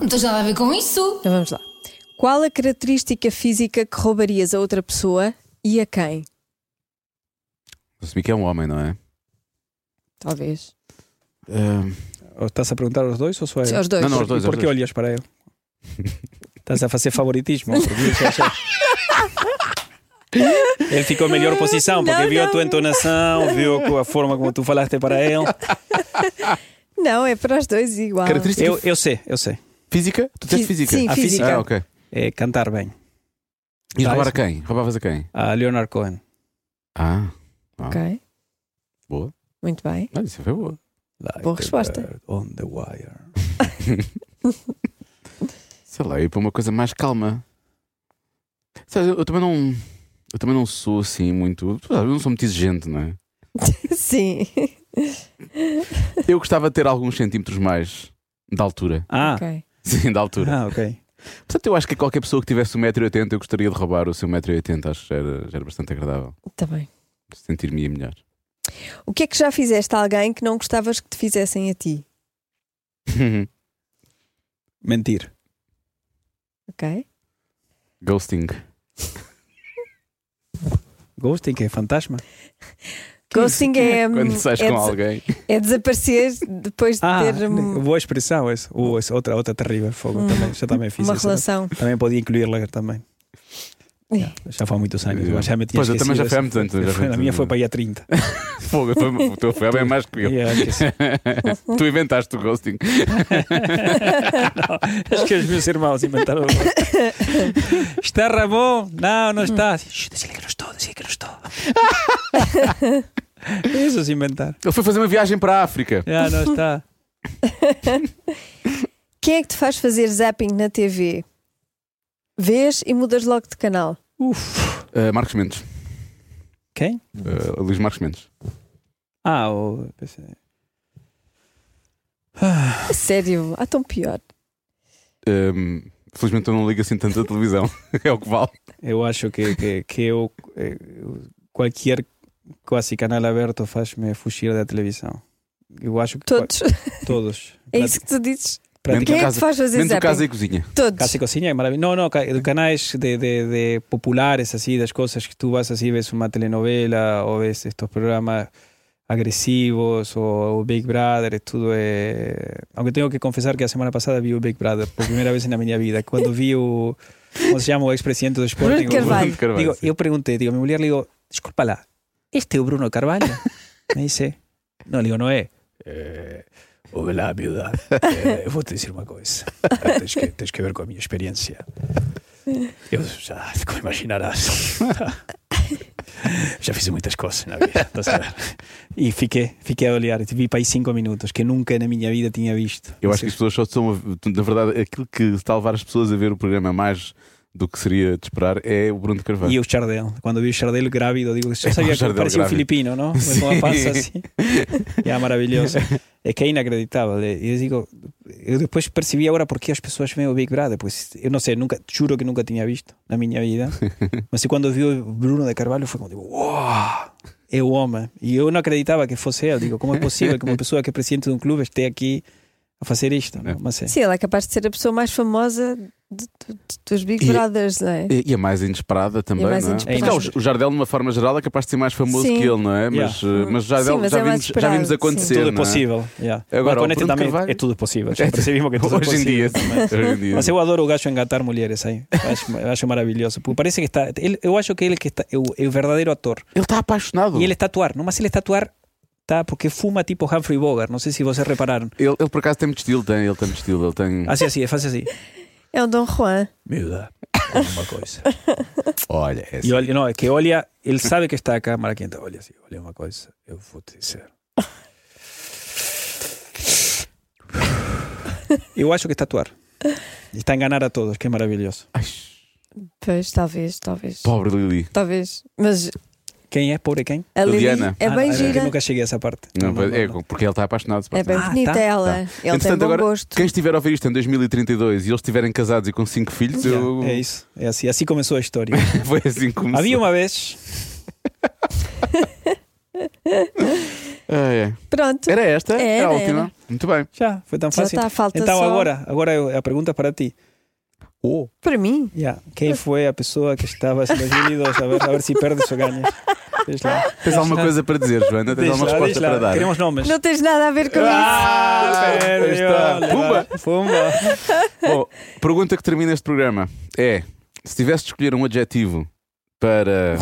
Não tens nada a ver com isso.
Então vamos lá. Qual a característica física que roubarias a outra pessoa e a quem?
Assumi que é um homem, não é?
Talvez.
Ah,
Ou estás a perguntar aos dois ou só eu?
Aos dois.
Não, não, aos dois.
E por que olhas para ele? Estás a fazer favoritismo? Porque já Ele ficou em melhor posição porque
Não,
viu a
não.
tua entonação, viu a forma como tu falaste para ele.
Não, é para os dois igual.
Característica
Eu, eu sei, eu sei.
física? Tu tens
Fí-
física?
Sim,
A
física.
física.
Ah, ok.
É cantar bem.
E roubar a
isso.
quem? Roubavas a quem?
A Leonard Cohen.
Ah,
Ok,
boa.
muito bem.
Olha, isso foi boa.
Like
Boa resposta.
On the wire.
Sei lá, ir para uma coisa mais calma. Sabe, eu, eu também não. Eu também não sou assim muito. Eu não sou muito exigente, não é?
Sim.
Eu gostava de ter alguns centímetros mais de altura.
Ah,
Ok.
Sim, de altura.
ah ok.
Portanto, eu acho que qualquer pessoa que tivesse 1,80m, eu gostaria de roubar o seu 1,80m. Acho que já era, já era bastante agradável.
Tá bem.
Sentir-me melhor.
O que é que já fizeste a alguém que não gostavas que te fizessem a ti?
Mentir.
Ok?
Ghosting.
Ghosting, é fantasma.
Ghosting é,
Quando sais
é,
com alguém.
é desaparecer depois de
Ah,
ter
boa expressão essa. Uh, essa outra, outra terrível fogo
Hum.
também. Já também fiz
uma
isso.
relação.
Também podia incluir-la também.
É.
Já foi há muitos anos. Eu já me tinha
Pois, eu também já foi há muitos anos,
A minha foi para aí a 30.
Fogo, foi, o teu foi bem mais que eu.
Sim.
tu inventaste o ghosting.
Acho que os meus irmãos inventaram. está Ramon? Não, não está. Shh, Diz-lhe que não estou, diz-lhe que não estou. Isso se inventar.
Ele foi fazer uma viagem para a África.
Já não está.
Quem é que te faz fazer zapping na TV? Vês e mudas logo de canal.
Uf.
Uh, Marcos Mendes.
Quem?
Uh, Luís Marcos Mendes.
Ah, o. pensei-
A sério, há tão pior.
Um, felizmente eu não ligo assim tanto a televisão. é o que vale.
Eu acho que, que, que eu, eh, qualquer quase canal aberto faz-me fugir da televisão. Eu acho que
Todos.
todos.
É isso que tu dizes.
Menos
Quem
o
é que
casa-
te faz fazer
o casa e
zapping?
cozinha.
Todos.
Casa y Cocina es maravilloso. No, no, ca- canales de, de, de populares, así, las cosas que tú vas así, ves una telenovela o ves estos programas agresivos o, o Big Brother, todo. eh, Aunque tengo que confesar que la semana pasada vi o Big Brother por primera vez en la mi vida. Cuando vi o. ¿Cómo se llama? O expresidente do Sporting.
Bruno Carvalho.
Digo, yo pregunté, digo, a mi mulher le digo, discúlpala, ¿este es Bruno Carvalho? Me dice, no, le digo, no es. Eh, Olá, miúda. Eh, vou te dizer uma coisa. Tens que, tens que ver com a minha experiência. Eu já, como imaginarás, já fiz muitas coisas na vida. a? E fiquei, fiquei a olhar. Vi para aí cinco minutos, que nunca na minha vida tinha visto.
Eu acho que as pessoas só estão. a- Na verdade, aquilo que está a levar as pessoas a ver o programa mais do que seria de esperar é o Bruno de Carvalho.
E o Chardel. Quando vi o Chardel grávido, digo, eu
É,
sabia que parecia um filipino, não? Com a pança assim. É maravilhoso. É que é inacreditável. E eu digo, eu depois percebi agora porque as pessoas veem o Big Brother. Pois eu não sei, nunca, juro que nunca tinha visto na minha vida. Mas quando vi o Bruno de Carvalho foi como, digo, uau! É o homem. E eu não acreditava que fosse ele. Digo, como é possível que uma pessoa que é presidente de um clube esteja aqui a fazer isto?
É.
Mas é.
Sim, ela é capaz de ser a pessoa mais famosa de- de- de- dos Big
E-
Brothers, não é?
E, e a mais inesperada também,
E mais
não é?
inesperada.
Porque, é, o, Jardel, de uma forma geral, é capaz de ser mais famoso
Sim.
que ele, não é? Mas,
Yeah.
eh, mas Jardel
Sim, mas
já,
é
vimos, já vimos
sim.
acontecer.
Tudo é
é?
possível. yeah.
Agora,
com
o
também
Carvalho-
é tudo possível. Já percebimos que tudo é
Hoje em dia.
possível.
Hoje em dia.
Mas eu adoro o gajo engatar mulheres aí. Acho, eu acho maravilhoso. Porque parece que está. ele- eu acho que ele que está, é, o, é o verdadeiro ator.
Ele está apaixonado.
E ele está a atuar. Não, mas ele está a atuar tá, porque fuma tipo Humphrey Bogart. Não sei se vocês repararam.
Ele, ele, por acaso tem muito estilo, tem, ele tem muito estilo. Ele tem.
Assim, assim, faz assim.
É um Dom Juan.
Miúda, uma coisa.
Olha, é assim.
E olha, não, é que olha, ele sabe que está a câmara quente. Olha assim, olha uma coisa. Eu vou te dizer. Eu acho que está a atuar. E está a enganar a todos, que é maravilhoso.
Ai,
Pois, talvez, talvez.
pobre Lili.
Talvez. Mas
Quem é? Pobre quem?
a Lili
Liliana.
é bem
Ah,
gira.
Eu nunca cheguei a essa parte.
Não,
Não, não,
é, porque ele está apaixonado.
É bem
Ah,
bonita
tá,
ela.
tá.
Ele tem bom
agora,
gosto.
Quem estiver a ouvir isto em 2032 e eles estiverem casados e com cinco filhos, eu...
É isso, é assim, assim começou a história.
foi assim como
Havia uma vez,
Ah, é.
Pronto.
Era esta?
Era,
Era a última?
era.
Muito bem.
já, foi tão
Já
fácil.
está, falta
então
só
agora, agora eu- a pergunta é para ti. Oh,
para mim.
yeah. Quem foi a pessoa que estava em 2002? A ver, a ver se perdes ou ganhas. Diz lá.
Tens alguma coisa para dizer, Joana? Tens alguma resposta para dar?
Queremos nomes.
Não tens nada a ver com isso.
Ah,
Aí
perdeu.
está. Pumba.
Pumba.
Bom, pergunta que termina este programa é: se tivesse de escolher um adjetivo para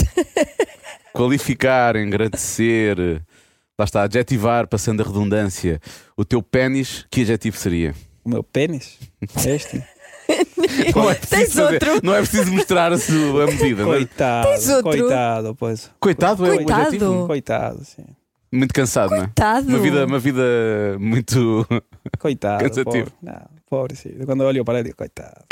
qualificar, engrandecer, lá está, adjetivar, passando a redundância, o teu pênis, que adjetivo seria?
O meu pênis? Este?
Não é
Tens
preciso fazer-
outro.
Não é preciso mostrar a, medida. não é?
Coitado.
Tens outro?
Coitado, pois.
Coitado é o
Coitado.
adjetivo.
Coitado, sim.
Muito cansado, não é?
Coitado.
Uma vida, uma vida muito.
Coitado.
Cansativo.
Pobre. Não, pobre, sim. Quando eu olho para ele, digo, coitado.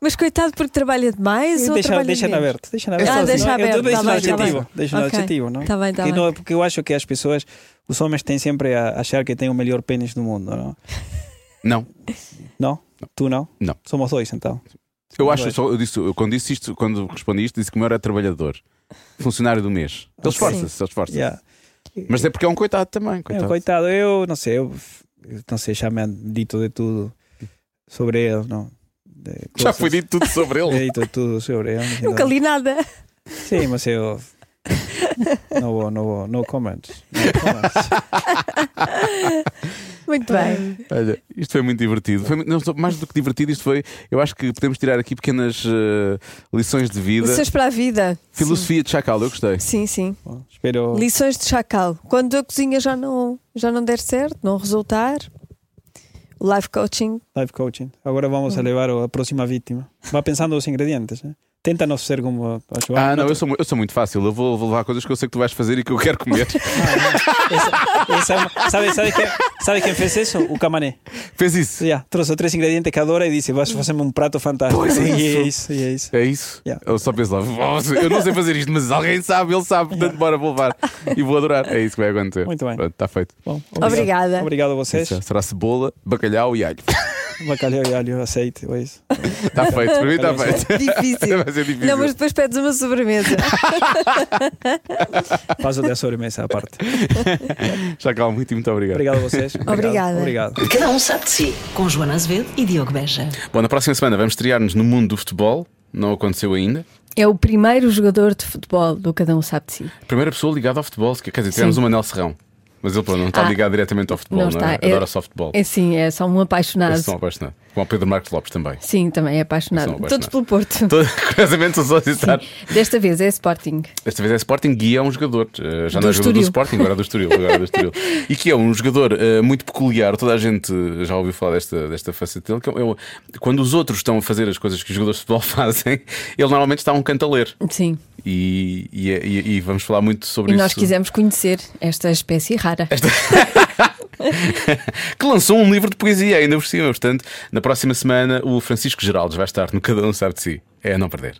Mas coitado porque trabalha demais ou
deixa
trabalha
deixa
menos?
aberto. Deixa
É
aberto.
Ah, deixa
Eu
aberto.
deixo
tá
no
bem, tá
adjetivo.
bem.
Deixo no
Ok.
adjetivo, não?
Tá bem, tá bem.
não- porque eu acho que as pessoas, os homens têm sempre a achar que têm o melhor pênis do mundo, não?
Não.
Não? Tu não?
Não.
Somos dois, então.
Eu
Não
acho,
vais.
só, eu disse, eu quando disse isto, quando respondi isto, disse que o meu era trabalhador, funcionário do mês. Ele esforça-se, ele esforça-se.
Yeah.
Mas é porque é um coitado também.
É,
Coitado.
coitado, eu não sei, eu, não sei, já me han dito de tudo sobre ele, não? De
Já foi dito tudo sobre
É
ele.
dito tudo sobre ele.
Nunca li nada.
Sim, mas eu. Não vou, não vou, no comments. No comments.
Muito bem.
Olha, isto foi muito divertido. Foi, não, mais do que divertido, isto foi. Eu acho que podemos tirar aqui pequenas eh, lições de vida.
Lições para a vida.
Filosofia de chacal, eu gostei.
Sim, sim.
Bom, espero.
Lições de chacal. Quando a cozinha já não, já não der certo, não resultar, life coaching.
Life coaching. Agora vamos a levar a próxima vítima. Va pensando os ingredientes. ¿eh? Tenta não ser como a Joana.
Ah, não, eu sou, eu sou muito fácil. Eu vou, vou levar coisas que eu sei que tu vais fazer e que eu quero comer.
Esa é sabe, sabe, quem, sabe quem fez isso? O Camané.
Fez isso.
Yeah, trouxe três ingredientes que adora e disse: Vais fazer-me um prato fantástico.
Pois é
e é
isso.
isso, e é isso.
É isso?
Yeah.
Eu só penso lá, "Vossa, eu não sei fazer isto, mas alguém sabe, ele sabe, portanto, bora, vou levar. E vou adorar. É isso que vai acontecer.
Muito bem.
Está feito.
Bom,
Obrigada.
Obrigado a vocês.
Isso, Será cebola, bacalhau e alho.
Bacalhau e alho, azeite. é isso.
Está feito, para mim está feito.
Difícil.
Vai ser difícil.
Não, mas depois pedes uma sobremesa.
De a sobremesa à parte.
Já calma, muito, muito obrigado.
Obrigado a vocês. Obrigado.
Obrigada.
Obrigado.
Cada um sabe de si. Com Joana Azevedo e Diogo Beja.
Bom, na próxima semana vamos estrear-nos no mundo do futebol. Não aconteceu ainda.
É o primeiro jogador de futebol do Cada Um Sabe de Si.
Primeira pessoa ligada ao futebol. Quer dizer, tivemos o Manel Serrão. Mas ele pronto, não está
Ah,
ligado diretamente ao futebol, não,
não
é?
está. É-
Adora só futebol.
É sim, é só um apaixonado.
Eles são apaixonados. Como o Pedro Marcos Lopes também.
Sim, também é apaixonado.
São
Todos pelo Porto.
Todo- Curiosamente, só citar.
Desta vez é Sporting.
Desta vez é Sporting e é um jogador, eh, já
Do
não é jogador do. Sporting, agora é do Estoril, agora é do Estoril. E que é um jogador eh, muito peculiar, toda a gente já ouviu falar desta, desta faceta dele, que é, quando os outros estão a fazer as coisas que os jogadores de futebol fazem, ele normalmente está um canto a ler.
Sim.
E, e, e- e vamos falar muito sobre
E
isso.
nós quisemos conhecer esta espécie rara.
que lançou um livro de poesia ainda por cima. Portanto, na próxima semana o Francisco Geraldes vai estar no Cada Um Sabe de Si. É a não perder.